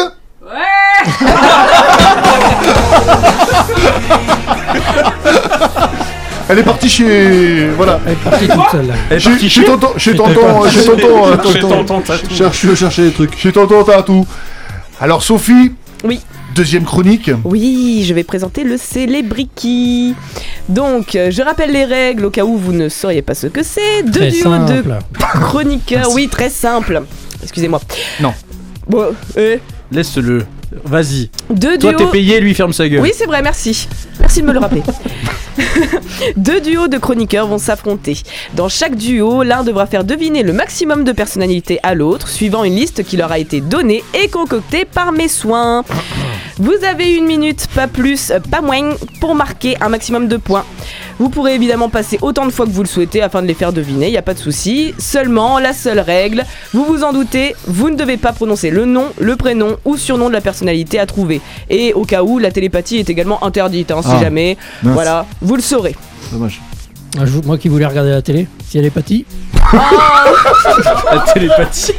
Elle est partie chez. Voilà.
Elle est partie toute seule.
Elle est
Chez,
partie
chez tonton, chez tonton,
tonton.
euh, chez tonton, euh,
Chez
tonton.
tonton, t'as tout.
Cherche, chercher des trucs.
Chez tonton, t'as tout. Alors Sophie,
Oui.
deuxième chronique.
Oui, je vais présenter le Célébriki. Donc, euh, je rappelle les règles au cas où vous ne sauriez pas ce que c'est. Deux
Très
duos de chroniqueurs. Oui, très simple. Excusez-moi.
Non.
Bon, euh,
Laisse-le. Vas-y.
deux
Toi,
duos.
t'es payé, lui, ferme sa gueule.
Oui, c'est vrai, merci. Merci de me le rappeler. Deux duos de chroniqueurs vont s'affronter. Dans chaque duo, l'un devra faire deviner le maximum de personnalités à l'autre, suivant une liste qui leur a été donnée et concoctée par mes soins. Vous avez une minute, pas plus, pas moins, pour marquer un maximum de points. Vous pourrez évidemment passer autant de fois que vous le souhaitez afin de les faire deviner, il n'y a pas de souci. Seulement, la seule règle, vous vous en doutez, vous ne devez pas prononcer le nom, le prénom ou surnom de la personnalité à trouver. Et au cas où, la télépathie est également interdite, hein, si
Ah,
jamais. Voilà, vous le saurez.
Dommage.
Ah, je- Moi qui voulais regarder la télé, si elle est pâtie.
La télépathie.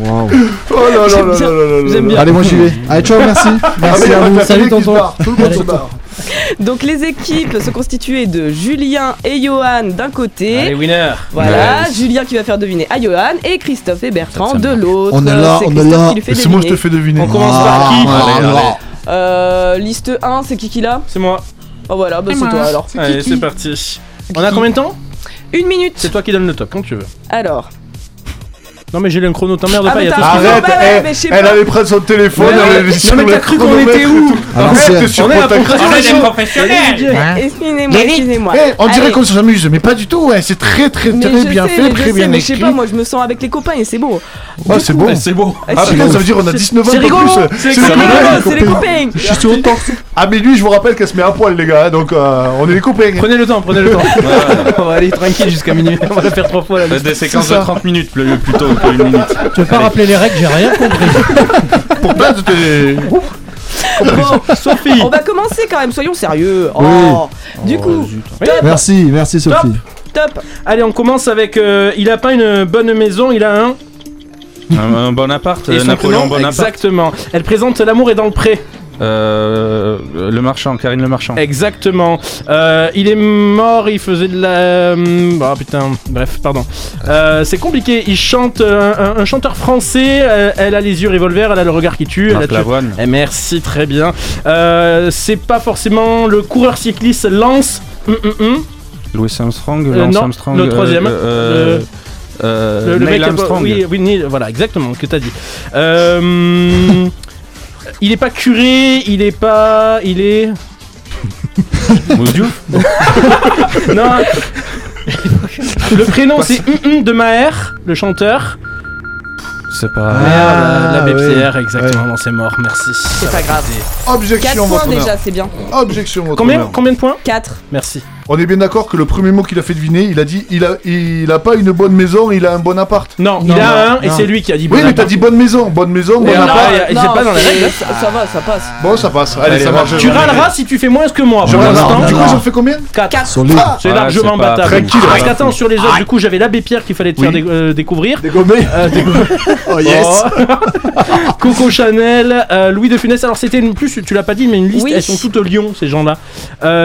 Waouh.
Oh là là
J'aime
là
bien.
là là là
J'aime
là.
bien.
Allez, moi j'y vais. Allez, ciao, merci. Merci
Ah, mais
à
il y a
vous.
la
Salut,
télé qui se
tonton.
barre. Tout le monde
Allez.
se barre.
Donc les équipes se constituaient de Julien et Johan d'un côté.
Allez, winner.
Voilà, Julien qui va faire deviner à Johan et Christophe et Bertrand
Ça, ça
de l'autre.
On est là,
C'est
on est
Christophe
là.
qui lui fait
C'est moi je te fais deviner.
On commence par qui
Ah,
Allez,
alors.
allez.
Euh, liste 1, c'est qui qui l'a?
C'est moi.
Oh voilà, bah c'est toi alors.
Allez, c'est parti. On a combien de temps?
Une minute.
C'est toi qui donne le top, quand tu veux.
Alors.
Non, mais j'ai un chrono, t'emmerdes
Ah,
pas, il y a tout.
Arrête, eh,
mais je sais
elle
pas.
allait prendre son téléphone.
Ouais,
elle sur
Non, mais
le
t'as cru qu'on
chronomètre
était
et
où
Arrête, sur
On est à.
On est des
Radio.
professionnels
Excusez-moi, excusez-moi.
Eh, on dirait
Allez.
qu'on s'amuse, mais pas du tout. ouais, C'est très très
Mais
très
je
bien
sais,
fait,
mais je
très
sais,
bien
mais je sais
écrit.
pas, moi je me sens avec les copains et c'est beau.
Ah, c'est bon.
C'est beau.
Après, ça veut dire on a 19 ans
C'est
de
rigolo,
plus.
c'est
C'est
le
les copains, c'est les copains.
Je suis sur le torse.
Ah, mais lui, je vous rappelle qu'elle se met à poil, les gars. Donc, euh, on est les copains.
Prenez le temps, prenez le temps. On va aller tranquille jusqu'à minuit. On va la faire trois fois là.
Des séquences
C'est
de
ça.
30 minutes plus- minute.
Tu veux pas rappeler les règles, j'ai rien compris.
Pourtant, c'était.
Bon,
Sophie.
on va commencer quand même, soyons sérieux.
Oui.
Oh. Du coup, top,
Merci, merci Sophie.
top.
Allez, on commence avec. euh, il a pas une bonne maison, il a un.
Un, un Bonaparte,
Et son
Napoléon Bonaparte.
Exactement. Elle présente L'amour est dans le pré.
Euh, le marchand, Karine Le Marchand.
Exactement. Euh, il est mort, il faisait de la. Ah putain, bref, pardon. C'est compliqué. Il chante un, un chanteur français. elle a les yeux revolver, elle a le regard qui tue. elle a
Marc
tué-
Lavoine.
Eh, merci, très bien. C'est pas forcément le coureur cycliste Lance. Hum, hum, hum.
Louis Armstrong,
Euh,
Lance
non,
Armstrong.
le troisième.
euh, euh,
Le, mec a
Armstrong.
Oui, voilà, exactement, que t'as dit. Il est pas curé, il est pas. Il est. Non. le prénom c'est Hum Hum de Maher, le chanteur.
C'est pas.
Merde, l'abbé
ouais.
Pierre, exactement, non, c'est mort, merci.
C'est pas grave. 4
Objection,
points
votre honneur.
déjà, c'est bien.
Objection, votre
Combien,
honneur.
combien de points
4.
Merci.
On est bien d'accord que le premier mot qu'il a fait deviner, il a dit il a, il a pas une bonne maison, il a un bon appart.
Non, il
Non,
a un et c'est lui qui a dit
Oui, mais t'as dit bonne maison, bonne maison, bon appart.
il y a- c'est pas dans les règles.
Ça, ça va, ça passe.
Bon, ça passe. Allez,
Allez,
ça marche.
Tu râleras si tu fais moins que moi.
Je
pour l'instant.
Du coup, j'en fais combien?
4.
Solide.
C'est
Ah,
largement
c'est pas-
battable.
tranquille,
Parce
ouais.
qu'attends, sur les autres, du coup, j'avais l'abbé Pierre qu'il fallait te faire euh, découvrir.
Dégommé.
Euh,
Oh yes.
Oh. Coco Chanel, euh, Louis de Funès. Alors c'était une plus, tu l'as pas dit, mais une liste. Elles sont toutes au Lyon, ces gens-là.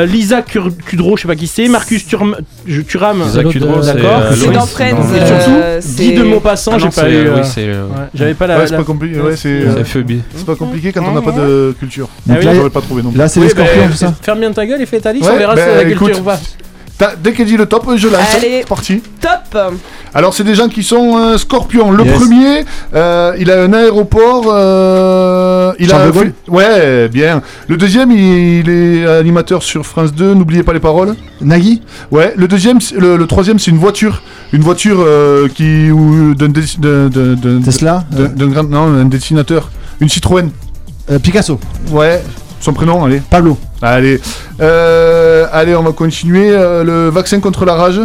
Lisa Cudreau, je sais pas qui c'est. Marcus Turm, je- Turam,
euh,
d'accord.
euh,
C'est dans Friends.
Et
euh,
surtout,
c'est-
Guy de Maupassant,
Ah
j'ai pas eu. euh,
Oui, c'est. euh,
ouais, J'avais pas la.
Ouais, c'est pas compliqué. Ouais, c'est
c'est
pas compliqué quand on n'a pas de culture.
Donc
Ah oui,
là,
J'aurais pas trouvé non plus.
là c'est
Oui,
les scorpions,
bah,
tout ça.
Ferme bien ta gueule et fais ta liste,
Ouais,
on verra si
bah,
c'est la culture
écoute.
ou pas.
Dès qu'elle dit le top, je lance.
Allez.
C'est parti.
Top
Alors, c'est des gens qui sont euh, scorpions. Le
Yes.
premier, euh, il a un aéroport. euh, il
Charles
a fait- Ouais, bien. Le deuxième, il, il est animateur sur France 2. N'oubliez pas les paroles.
Nagui
Ouais. Le deuxième, le, le troisième, c'est une voiture. Une voiture euh, qui ou d'un dé- d'un- d'un- d'un-
Tesla
d'un- d'un grand non un dessinateur. Une Citroën.
Euh, Picasso
Ouais. Son prénom, allez.
Pablo
Allez. Euh, allez, on va continuer. euh, le vaccin contre la rage.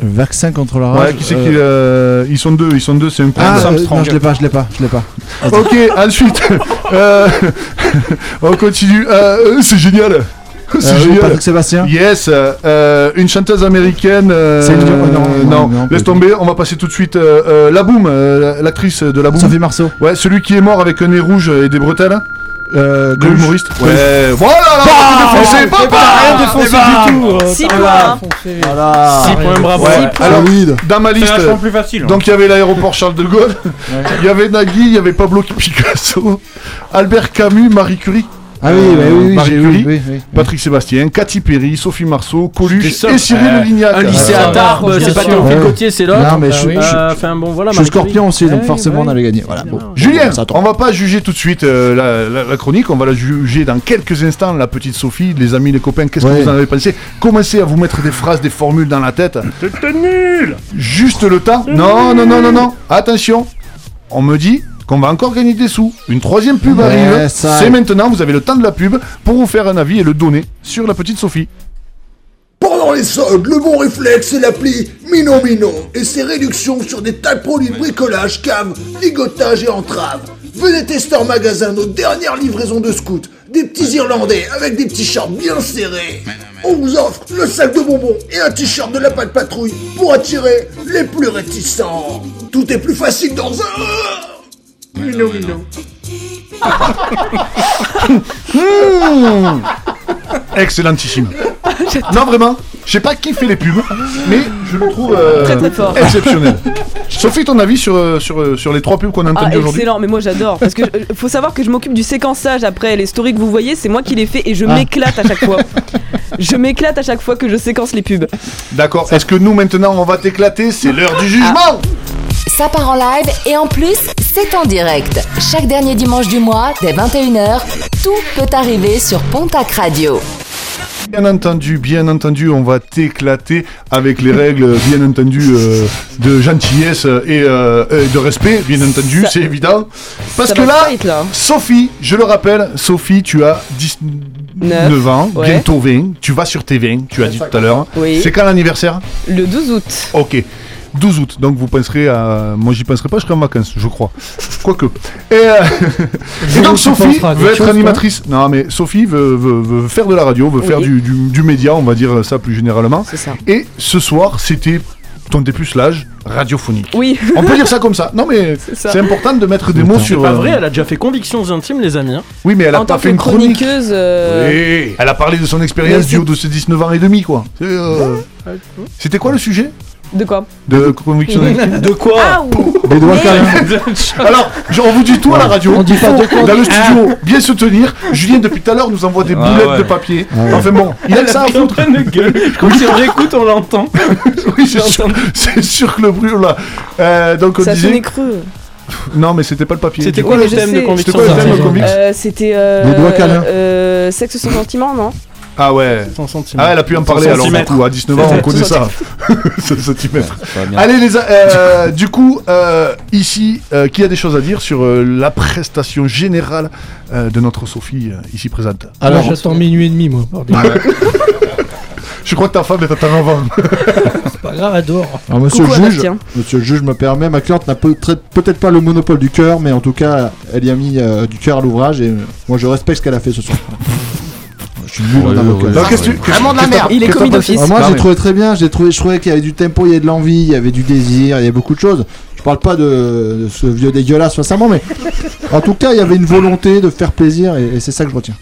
Vaccin contre la
Ouais,
rage
qui c'est qui euh, Ils sont deux, ils sont deux, c'est un
Ah,
couple.
euh, non, je l'ai pas, je l'ai pas, je l'ai pas.
Ok, ensuite, euh, on continue. Euh, c'est génial. C'est
Euh, oui,
génial.
Patrick Sébastien
Yes, euh, une chanteuse américaine. euh,
oh, non, non, non,
laisse tomber. On va passer tout de suite. Euh, euh, la Boom, euh, l'actrice de la Boom.
Sophie Marceau
Ouais, celui qui est mort avec un nez rouge et des bretelles.
Euh,
De l'humoriste. Ouais, voilà, là,
Bah,
défoncé,
eh
papa
ben,
Rien défoncé
eh ben,
du tout. euh,
6
t'as
points.
rien défoncé.
Voilà.
6 points, bravo.
Ouais, alors, dans ma
C'est
liste,
plus facile. hein.
donc il y avait l'aéroport Charles de Gaulle, il y avait Nagui, il y avait Pablo Picasso, Albert Camus, Marie Curie,
Ah oui, bah oui, oui,
Marie Curie,
oui, oui, oui.
Patrick Sébastien, Cathy Perry, Sophie Marceau, Coluche
ça.
et Cyril
Euh,
Lignac.
Un lycée
Ah,
à Tarbes,
bien
c'est pas. Théophile
Ouais.
Gauthier, c'est l'autre.
Non, mais
Bah
je,
oui.
je-
Euh, Enfin bon, voilà.
je suis scorpion aussi, donc
Ouais,
forcément
ouais.
on allait gagner. Voilà, bon.
Julien, on va pas juger tout de suite euh, la, la- la chronique, on va la juger dans quelques instants. La petite Sophie, les amis, les copains, qu'est-ce
Ouais.
que vous en avez pensé? Commencez à vous mettre des phrases, des formules dans la tête. C'était nul Juste le temps? Non, non, non, non, non. Attention, on me dit qu'on va encore gagner des sous. Une troisième pub arrive.
ça-
C'est maintenant, vous avez le temps de la pub pour vous faire un avis et le donner sur la petite Sophie.
Pendant les soldes, le bon réflexe c'est l'appli Mino Mino et ses réductions sur des tas de produits de bricolage, cave, ligotage et entrave. Venez tester en magasin nos dernières livraisons de scouts, des petits Irlandais avec des petits shorts bien serrés. On vous offre le sac de bonbons et un t-shirt de la patte patrouille pour attirer les plus réticents. Tout est plus facile dans un... Mino.
Mmh. Excellentissime. non, vraiment, je sais pas qui fait les pubs, mais je le trouve euh,
Très, très fort.
exceptionnel. Sophie, ton avis sur, euh, sur, euh, sur les trois pubs qu'on a
Ah,
entendues aujourd'hui?
excellent, mais moi j'adore. Parce que faut savoir que je m'occupe du séquençage après les stories que vous voyez, c'est moi qui les fais et je
Ah.
m'éclate à chaque fois. je m'éclate à chaque fois que je séquence les pubs.
D'accord. Est-ce que nous maintenant on va t'éclater? C'est l'heure du jugement
Ça part en live et en plus, c'est en direct. Chaque dernier dimanche du mois, dès 21h, tout peut arriver sur Pontac Radio.
Bien entendu, bien entendu, on va t'éclater avec les règles, bien entendu, euh, de gentillesse et, euh, et de respect, bien entendu,
Ça-
c'est évident. Parce que là,
là.
Sophie, je le rappelle, Sophie, tu as 19
Neuf,
ans,
ouais.
bientôt 20, tu vas sur tes 20, tu as dit tout à l'heure.
Oui.
C'est quand l'anniversaire?
Le 12 août.
Ok. 12 août, donc vous penserez à. Moi j'y penserai pas, je serai en vacances, je crois. Quoique. Et, euh, et donc Sophie veut être
chose,
animatrice. Non mais Sophie veut, veut- veut faire de la radio, veut
Oui.
faire du, du- du média, on va dire ça plus généralement.
C'est ça.
Et ce soir, c'était ton dépucelage radiophonique.
Oui.
On peut dire ça comme ça. Non mais c'est important de mettre des mots
C'est
sur.
pas
euh,
vrai, elle a déjà fait convictions intimes, les amis. hein.
Oui, mais elle a
en
pas
tant
fait une chronique.
chroniqueuse. euh,
Oui. Elle a parlé de son expérience du haut de ses 19 ans et demi, quoi. C'est, euh, C'était quoi le sujet?
De quoi
de conviction
De quoi
Ah
Les doigts.
Alors, on vous dit tout à la radio.
On dit pas de quoi.
Dans le studio, bien se tenir. Julien, depuis tout à l'heure, nous envoie des
Ah
boulettes
ouais.
de papier.
Ah ouais.
Enfin bon, il a que ça à foutre.
gueule. Comme si on réécoute, on l'entend.
Oui, c'est sûr, c'est sûr que le bruit, là. Euh, donc on
Ça
disait.
creux.
Non, mais c'était pas le papier.
C'était quoi le thème de
sais.
C'était
conviction
quoi le thème de conviction
Euh, C'était. Euh,
Les doigts câlins.
euh, sexe sans sentiment, non?
Ah ouais.
100 centimes.
Ah, elle a pu en parler alors du coup, à 19 ans, on connaît ça. 100 centimètres. Allez, les euh, du coup, euh, ici, euh, qui a des choses à dire sur euh, la prestation générale euh, de notre Sophie, euh, ici présente?
Alors, j'attends minuit et demi, moi.
Je crois que ta femme est à ta avant.
C'est pas grave, adore.
alors, monsieur
Coucou
le juge, monsieur le juge me permet, ma cliente n'a peut-être peut-être pas le monopole du cœur, mais en tout cas, elle y a mis euh, du cœur à l'ouvrage et euh, moi je respecte ce qu'elle a fait ce soir. Je suis nul en
Ouais,
avocat.
ouais,
Donc, qu'est-ce que tu- qu'est-ce-
Vraiment de la merde.
Il est commis d'office.
Ah, moi
Non,
j'ai trouvé très bien, j'ai trouvé, je trouvais qu'il y avait du tempo, il y avait de l'envie, il y avait du désir, il y avait beaucoup de choses. Je parle pas de, de ce vieux dégueulasse récemment, mais en tout cas il y avait une volonté de faire plaisir et, et c'est ça que je retiens.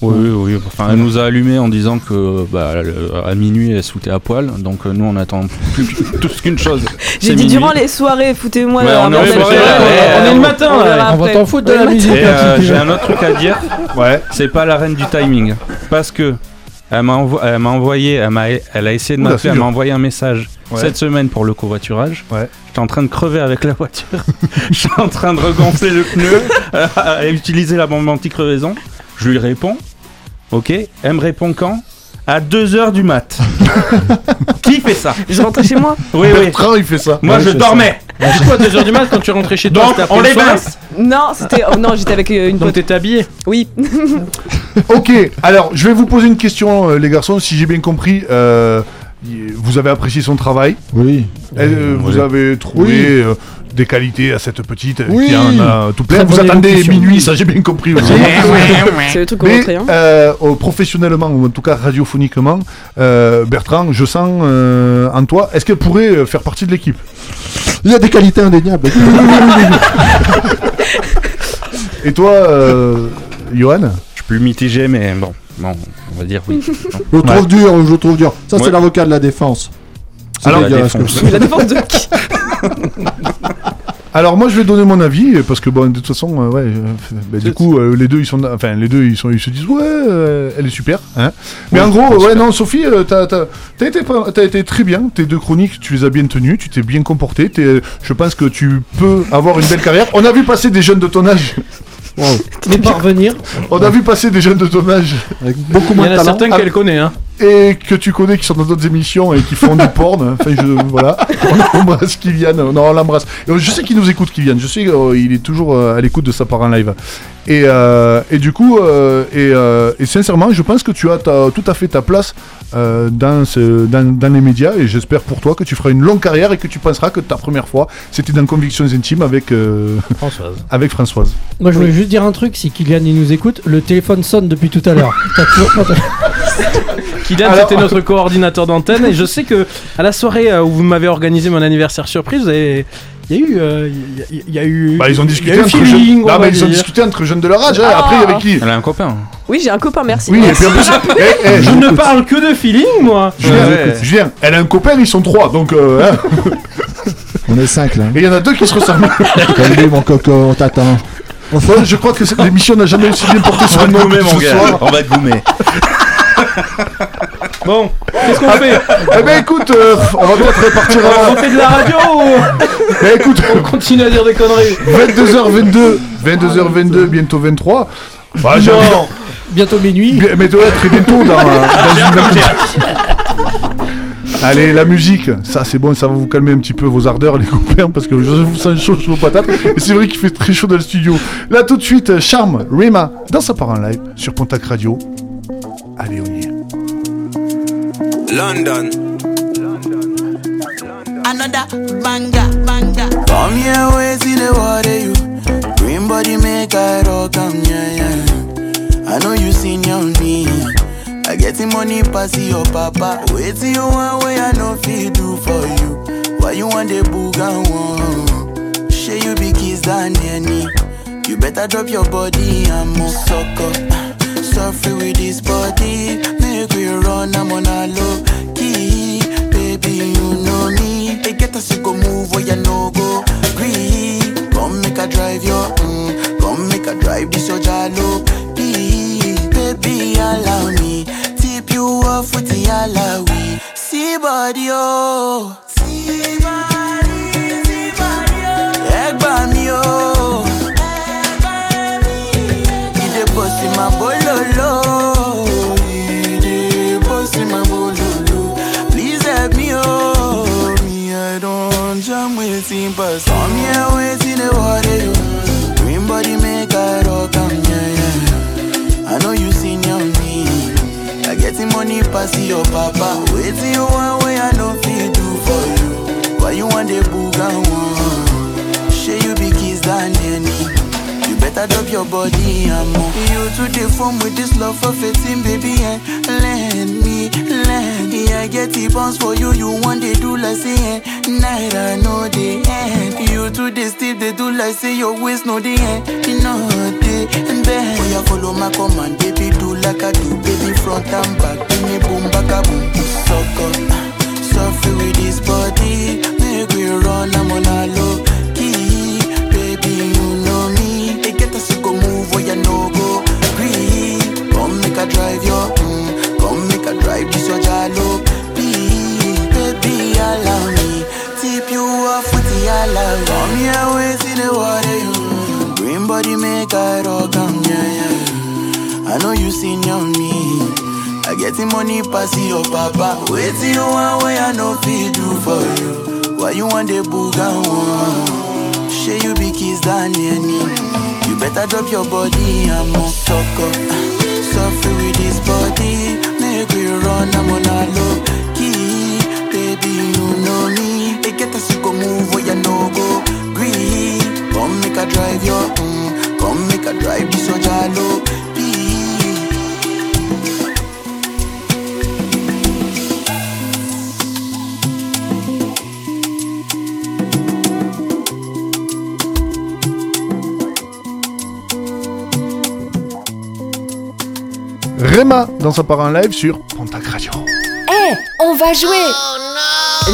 Oui, oui, enfin, elle nous a allumé en disant que bah, à minuit elle sautait à poil, donc euh, nous on attend plus tous qu'une chose.
J'ai dit
minuit.
durant les soirées, foutez-moi.
Ouais, on
on est le matin,
on
là.
verra
On va t'en foutre de la musique.
Et
là,
euh, j'ai un autre truc à dire,
Ouais.
c'est pas la reine du timing. Parce que Elle m'a envo- envoyé, elle, a essayé de m'appeler, elle m'a envoyé un message
Ouais.
cette semaine pour le covoiturage.
Ouais.
J'étais en train de crever avec la voiture. Je suis en train de regonfler le pneu, euh, à utiliser la bombe anti-crevaison. Je lui réponds. Ok. Elle me répond quand? À 2h du mat. Qui fait ça?
Je rentrais chez moi?
Oui, oui.
Bertrand, il fait ça.
Moi,
Ouais,
je dormais.
C'est quoi 2h du mat quand tu rentrais chez toi?
Donc, on
le
les baisse.
Non, c'était. Oh non, j'étais avec euh, une
Donc t'étais habillé?
Oui.
Ok, alors je vais vous poser une question, euh, les garçons. Si j'ai bien compris, euh, vous avez apprécié son travail?
Oui.
Euh, vous avez trouvé euh, des qualités à cette petite
Oui.
qui en a tout plein.
Très
Vous attendez
élocution.
minuit, ça j'ai bien compris aussi.
C'est le truc
Mais.
Hein.
euh, oh, professionnellement, ou en tout cas radiophoniquement, euh, Bertrand, je sens euh, en toi, est-ce qu'elle pourrait faire partie de l'équipe?
Il y a des qualités indéniables.
Et toi, euh, Johan?
Je suis plus mitigé, mais bon, bon, on va dire oui.
Je le trouve dur, je le trouve dur. Ça, c'est l'avocat de la défense. C'est
Alors,
la
dégueulasse comme
défense.
ça.
La défense de qui?
Alors moi je vais donner mon avis parce que bon de toute façon euh, ouais euh, bah, du coup euh, les deux ils sont enfin les deux ils sont ils se disent ouais elle est super hein. Mais en gros ouais non Sophie t'as été t'as été très bien tes deux chroniques tu les as bien tenues tu t'es bien comporté je pense que tu peux avoir une belle carrière. On a vu passer des jeunes de ton âge
Pas revenir.
on a vu passer des jeunes de ton âge
Avec beaucoup
Il y
moins
en
de
a certains qu'elle connaît, hein.
et que tu connais qui sont dans d'autres émissions et qui font du porn. Enfin, je, voilà. On embrasse Kylian. Non, on l'embrasse. Et Je sais qu'il nous écoute, Kylian. Je sais qu'il est toujours euh, à l'écoute de sa part en live. Et, euh, et du coup, euh, et, euh, et sincèrement, je pense que tu as ta- tout à fait ta place euh, dans, ce, dans, dans les médias. Et j'espère pour toi que tu feras une longue carrière et que tu penseras que ta première fois, c'était dans Convictions Intimes avec, euh,
Françoise.
avec Françoise.
Moi, je voulais juste dire un truc. Si Kylian il nous écoute, le téléphone sonne depuis tout à l'heure.
Kylian,
Alors-
c'était notre coordinateur d'antenne et je sais que à la soirée où vous m'avez organisé mon anniversaire surprise, vous avez- il y a eu, euh, il y a- il y, a eu,
Bah, ils ont
il
discuté
eu
entre
feeling,
jeunes.
on
Non, mais ils ont discuté entre jeunes de leur âge. hein.
Ah.
Après, avec qui
Elle a un copain.
Oui, j'ai un copain, merci.
Oui, et puis en plus, eh, eh,
Je ne parle que de feeling, moi.
Julien,
Ouais.
Julien, elle a un copain, ils sont trois, donc euh, hein.
On est 5 là.
et il y en a deux qui se ressemblent.
Salut mon coco, on t'attend.
Enfin, je crois que cette émission n'a jamais aussi bien porté sur
On va
un
te
nom
goumer,
que
mon
ce
gars.
soir.
On va te goumer.
Bon, qu'est-ce qu'on fait
Eh ben écoute, euh, on va peut-être répartir
On fait de la radio ou
Eh, écoute,
on continue à dire des conneries
22h22, 22h22, bientôt 23. Bah,
Non.
envie-
Bientôt minuit.
Bien- mais doit être très bientôt dans, dans une Allez, la musique, ça c'est bon, ça va vous calmer un petit peu vos ardeurs, les copains, parce que je vous sens chaud sur vos patates. Et c'est vrai qu'il fait très chaud dans le studio. Là, tout de suite, Charme, Rima, dans sa part en live, sur Pontac Radio. Allez, on y.
London.
Another banger, banger.
Come here, wait till the water you. Green body make I rock am, yeah, yeah. I know you seen on me. I get the money pass your papa. Wait till you want way I know fit do for you. Why you want the boogan one? Share you be kiss than any. You better drop your body and move sucker. Suffer with this body. Make we run, I'm on a low key. Baby, you know me. They get us to move where you no go. Green. Come make a drive your, mm. Come make a drive this your jalo. Baby, allow me. Tip you off with the alawi. See body, oh. See body, see body, oh. Egg by me, oh. Waiting, but come here waiting the water. Green body make I rock am, yeah, yeah. I know you seen on me. I get the money pass your papa. Waiting you one way I know fit do for you. Why you want the boogan one? You be kiss than any. Better drop your body and. You to the form with this love for fitting, baby, and lend me, lend me. I get the bounce for you, you want they do like say, eh, night I know the end. You to the steep, they do like say your waist know the end. You know the and then. Oh, yeah, follow my command, baby, do like I do, baby, front and back. Give me boom, back a boom, sucker. Suffer with this body, make we run, I'm on a low Me always in the water, you. Green body make I rock on, yeah, yeah. I know you seen on me. I get the money pass your papa. Wait till you want way I know feed do for you. Why you want the boogan one? Share you be kiss than any. You better drop your body, I'm a sucker. Suffer with this body, make we run, I'm on a low. No go. Green, come make a drive your. Mm, come make a drive this so jalo.
Rema dans sa part en live sur Pontac Radio.
Eh, on va jouer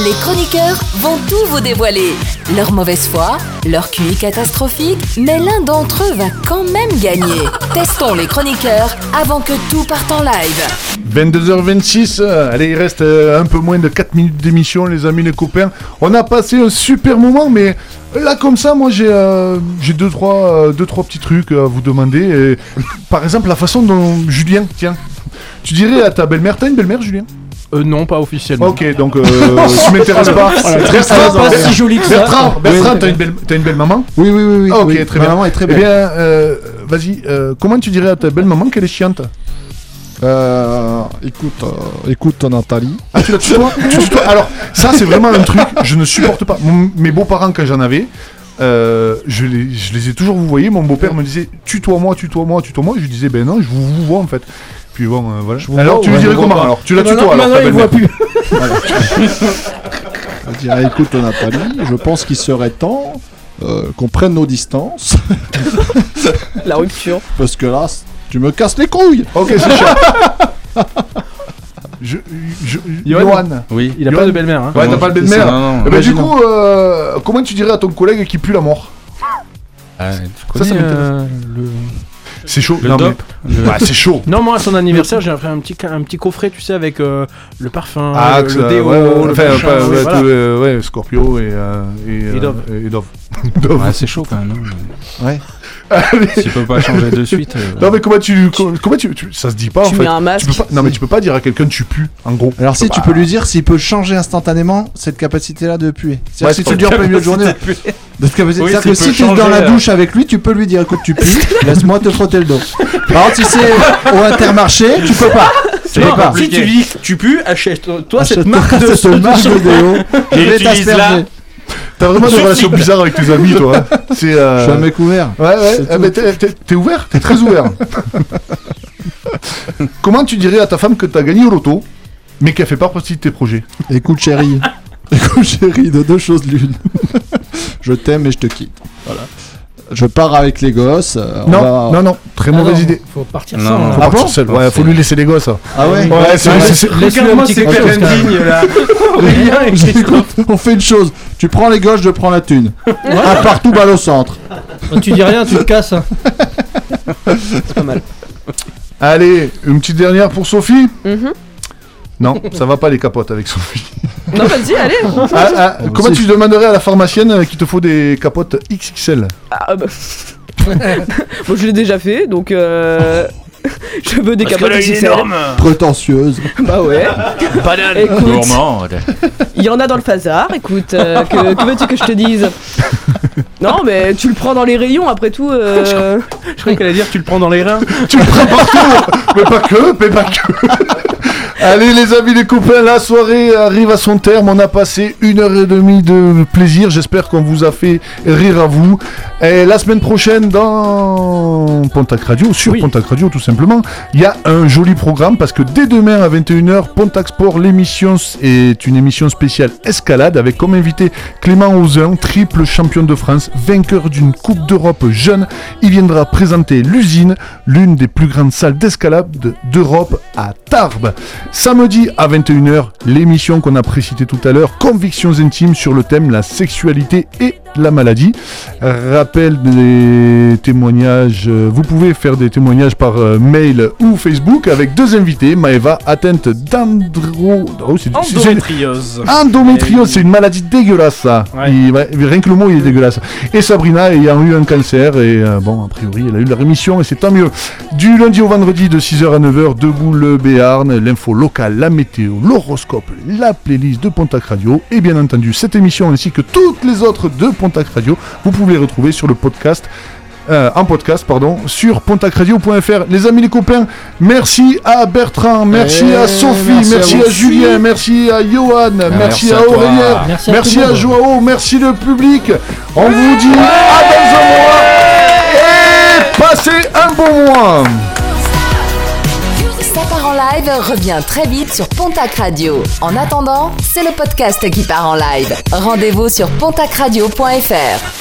Les chroniqueurs vont tout vous dévoiler. Leur mauvaise foi, leur QI catastrophique, mais l'un d'entre eux va quand même gagner. Testons les chroniqueurs avant que tout parte en live.
22h26, euh, allez, il reste euh, un peu moins de 4 minutes d'émission, les amis, les copains. On a passé un super moment, mais là, comme ça, moi, j'ai euh, deux, trois, euh, deux, trois petits trucs à vous demander. Et, par exemple, la façon dont Julien, tiens, tu dirais à ta belle-mère, t'as une belle-mère, Julien?
Euh, non, pas officiellement.
Ok, donc euh, tu m'intéresses pas.
Voilà,
Bertrand, pas si joli que ça. Bertrand, Bertrand, t'as une belle, t'as une belle maman?
Oui, oui, oui. oui.
Ah, ok,
oui.
très
Ma
bien.
maman est très
Eh
belle.
bien, euh, vas-y, euh, comment tu dirais à ta belle maman qu'elle est chiante?
Euh, écoute, euh, écoute Nathalie.
Ah, tu la tutoies Tu Alors, ça, c'est vraiment un truc, je ne supporte pas. Mon- mes beaux-parents, quand j'en avais, euh, je, les, je les ai toujours vous voyez. Mon beau-père me disait tutoie-moi, tutoie-moi, tutoie-moi. Je lui disais, ben non, je vous, vous vois en fait. Puis bon, euh, voilà.
vous
alors,
vois,
tu lui
ouais,
dirais comment alors? Tu la
Maintenant-
tutoies alors
maintenant,
ta
il voit
belle-mère.
Je dirais, écoute Nathalie, je pense qu'il serait temps euh, qu'on prenne nos distances.
La rupture.
Parce que là, tu me casses les couilles.
Ok, c'est cher. Je, je,
Johan. Oui, il a pas de belle-mère, hein.
Ouais, t'as pas de belle-mère.
ça, non, non.
Eh ben, du coup, euh, comment tu dirais à ton collègue qui pue la mort?
Ah, tu
Ça, ça m'intéresse.
euh, le...
C'est chaud.
Le
Non, mais-
dope Le-
Ouais, c'est chaud.
Non, moi à son anniversaire, j'ai fait un petit, un petit coffret, tu sais, avec euh, le parfum,
Ah,
le,
que
déo,
ouais, ouais,
le
pas-
ouais, voilà.
euh, ouais, Scorpio et, euh, et,
Et Dove.
euh, et Dove. Dove.
Ouais, c'est chaud quand même. hein.
Ouais.
S'il peut pas changer de suite. euh,
Non mais comment tu, comment, comment tu, tu- ça se dit pas en
Tu
fait.
mets un masque.
Tu peux pas, non mais tu peux pas dire à quelqu'un tu pues en gros.
Alors si tu peux lui dire s'il peut changer instantanément cette capacité-là de puer. C'est-à-dire
Ouais,
si tu le dis en plein milieu de journée.
Oui,
C'est-à-dire que si tu es dans la
changer,
douche avec lui, tu peux lui dire écoute tu pues, laisse-moi te frotter le dos. Par contre si c'est au intermarché, tu peux pas. Tu peux
Non,
pas.
si tu dis tu pues, achète-toi cette marque de
cette marque de déo. Je vais t'asperger.
T'as vraiment des relations bizarres avec tes amis toi. hein. C'est. euh,
Je suis un mec ouvert.
Ouais ouais. T'es- t'es t'es ouvert, t'es très ouvert. comment tu dirais à ta femme que t'as gagné au loto, mais qu'elle fait pas partie de tes projets?
Écoute chérie, écoute chérie, de deux choses l'une. je t'aime et je te quitte. Voilà. Je pars avec les gosses. euh, on
Non
va-
non non, très
Ah
mauvaise
non,
idée.
Faut partir
Non,
sans.
non.
hein.
Faut
Ah
partir
bon
seul. Ouais, faut lui laisser les gosses. ça.
Ah ouais,
Ouais, c'est- c'est- c'est-
Laisse-lui un
Regarde-moi ces pères indignes là. Et
Écoute, on fait une chose. Tu prends les gosses, je prends la thune. Un partout, balle au centre.
Quand tu dis rien, tu te casses. hein.
C'est pas mal.
Allez, une petite dernière pour Sophie.
Mhm.
Non, ça va pas les capotes avec Sophie.
Non, vas-y, allez.
Ah, ah, comment tu demanderais à la pharmacienne euh, qu'il te faut des capotes XXL
Ah, bah. bon, je l'ai déjà fait, donc euh... je veux des capotes XXL.
Prétentieuse.
Bah ouais. Écoute,
Gourmande.
il y en a dans le phasar. Écoute, euh, que, que veux-tu que je te dise? Non, mais tu le prends dans les rayons. Après tout, euh...
Je croyais qu'elle allait dire tu le prends dans les reins.
Tu le prends partout Mais pas que, mais pas que Allez les amis, les copains, la soirée arrive à son terme. On a passé une heure et demie de plaisir. J'espère qu'on vous a fait rire à vous. Et la semaine prochaine, dans Pontac Radio, sur
Oui.
Pontac Radio tout simplement, il y a un joli programme parce que dès demain à 21h, Pontac Sport, l'émission est une émission spéciale escalade avec comme invité Clément Ozun, triple champion de France, vainqueur d'une Coupe d'Europe jeune. Il viendra présenter l'usine, l'une des plus grandes salles d'escalade d'Europe à Tarbes. Samedi à 21h, l'émission qu'on a précitée tout à l'heure, Convictions intimes sur le thème la sexualité et la maladie. Rappel des témoignages, euh, vous pouvez faire des témoignages par euh, mail ou Facebook avec deux invités, Maëva atteinte d'andro... oh,
Endométriose.
Endométriose, c'est une maladie dégueulasse ça.
Ouais.
Il- ouais, rien que le mot il est dégueulasse. Et Sabrina ayant eu un cancer et euh, bon a priori elle a eu la rémission et c'est tant mieux. Du lundi au vendredi de 6h à 9h, debout le Béarn, l'info locale, la météo, l'horoscope, la playlist de Pontac Radio et bien entendu cette émission ainsi que toutes les autres de Pontac Radio, vous pouvez les retrouver sur le podcast. euh, en podcast, pardon, sur pontacradio.fr. Les amis, les copains, merci à Bertrand, merci
Eh,
à Sophie,
merci à
merci Julien, merci à Johan, merci,
merci
à. Aurélien,
Merci
merci,
à le
à. Joao, merci le public. On vous dit à dans un mois et passez un bon mois.
Part en live revient très vite sur Pontac Radio. En attendant, c'est le podcast qui part en live. Rendez-vous sur pontacradio.fr.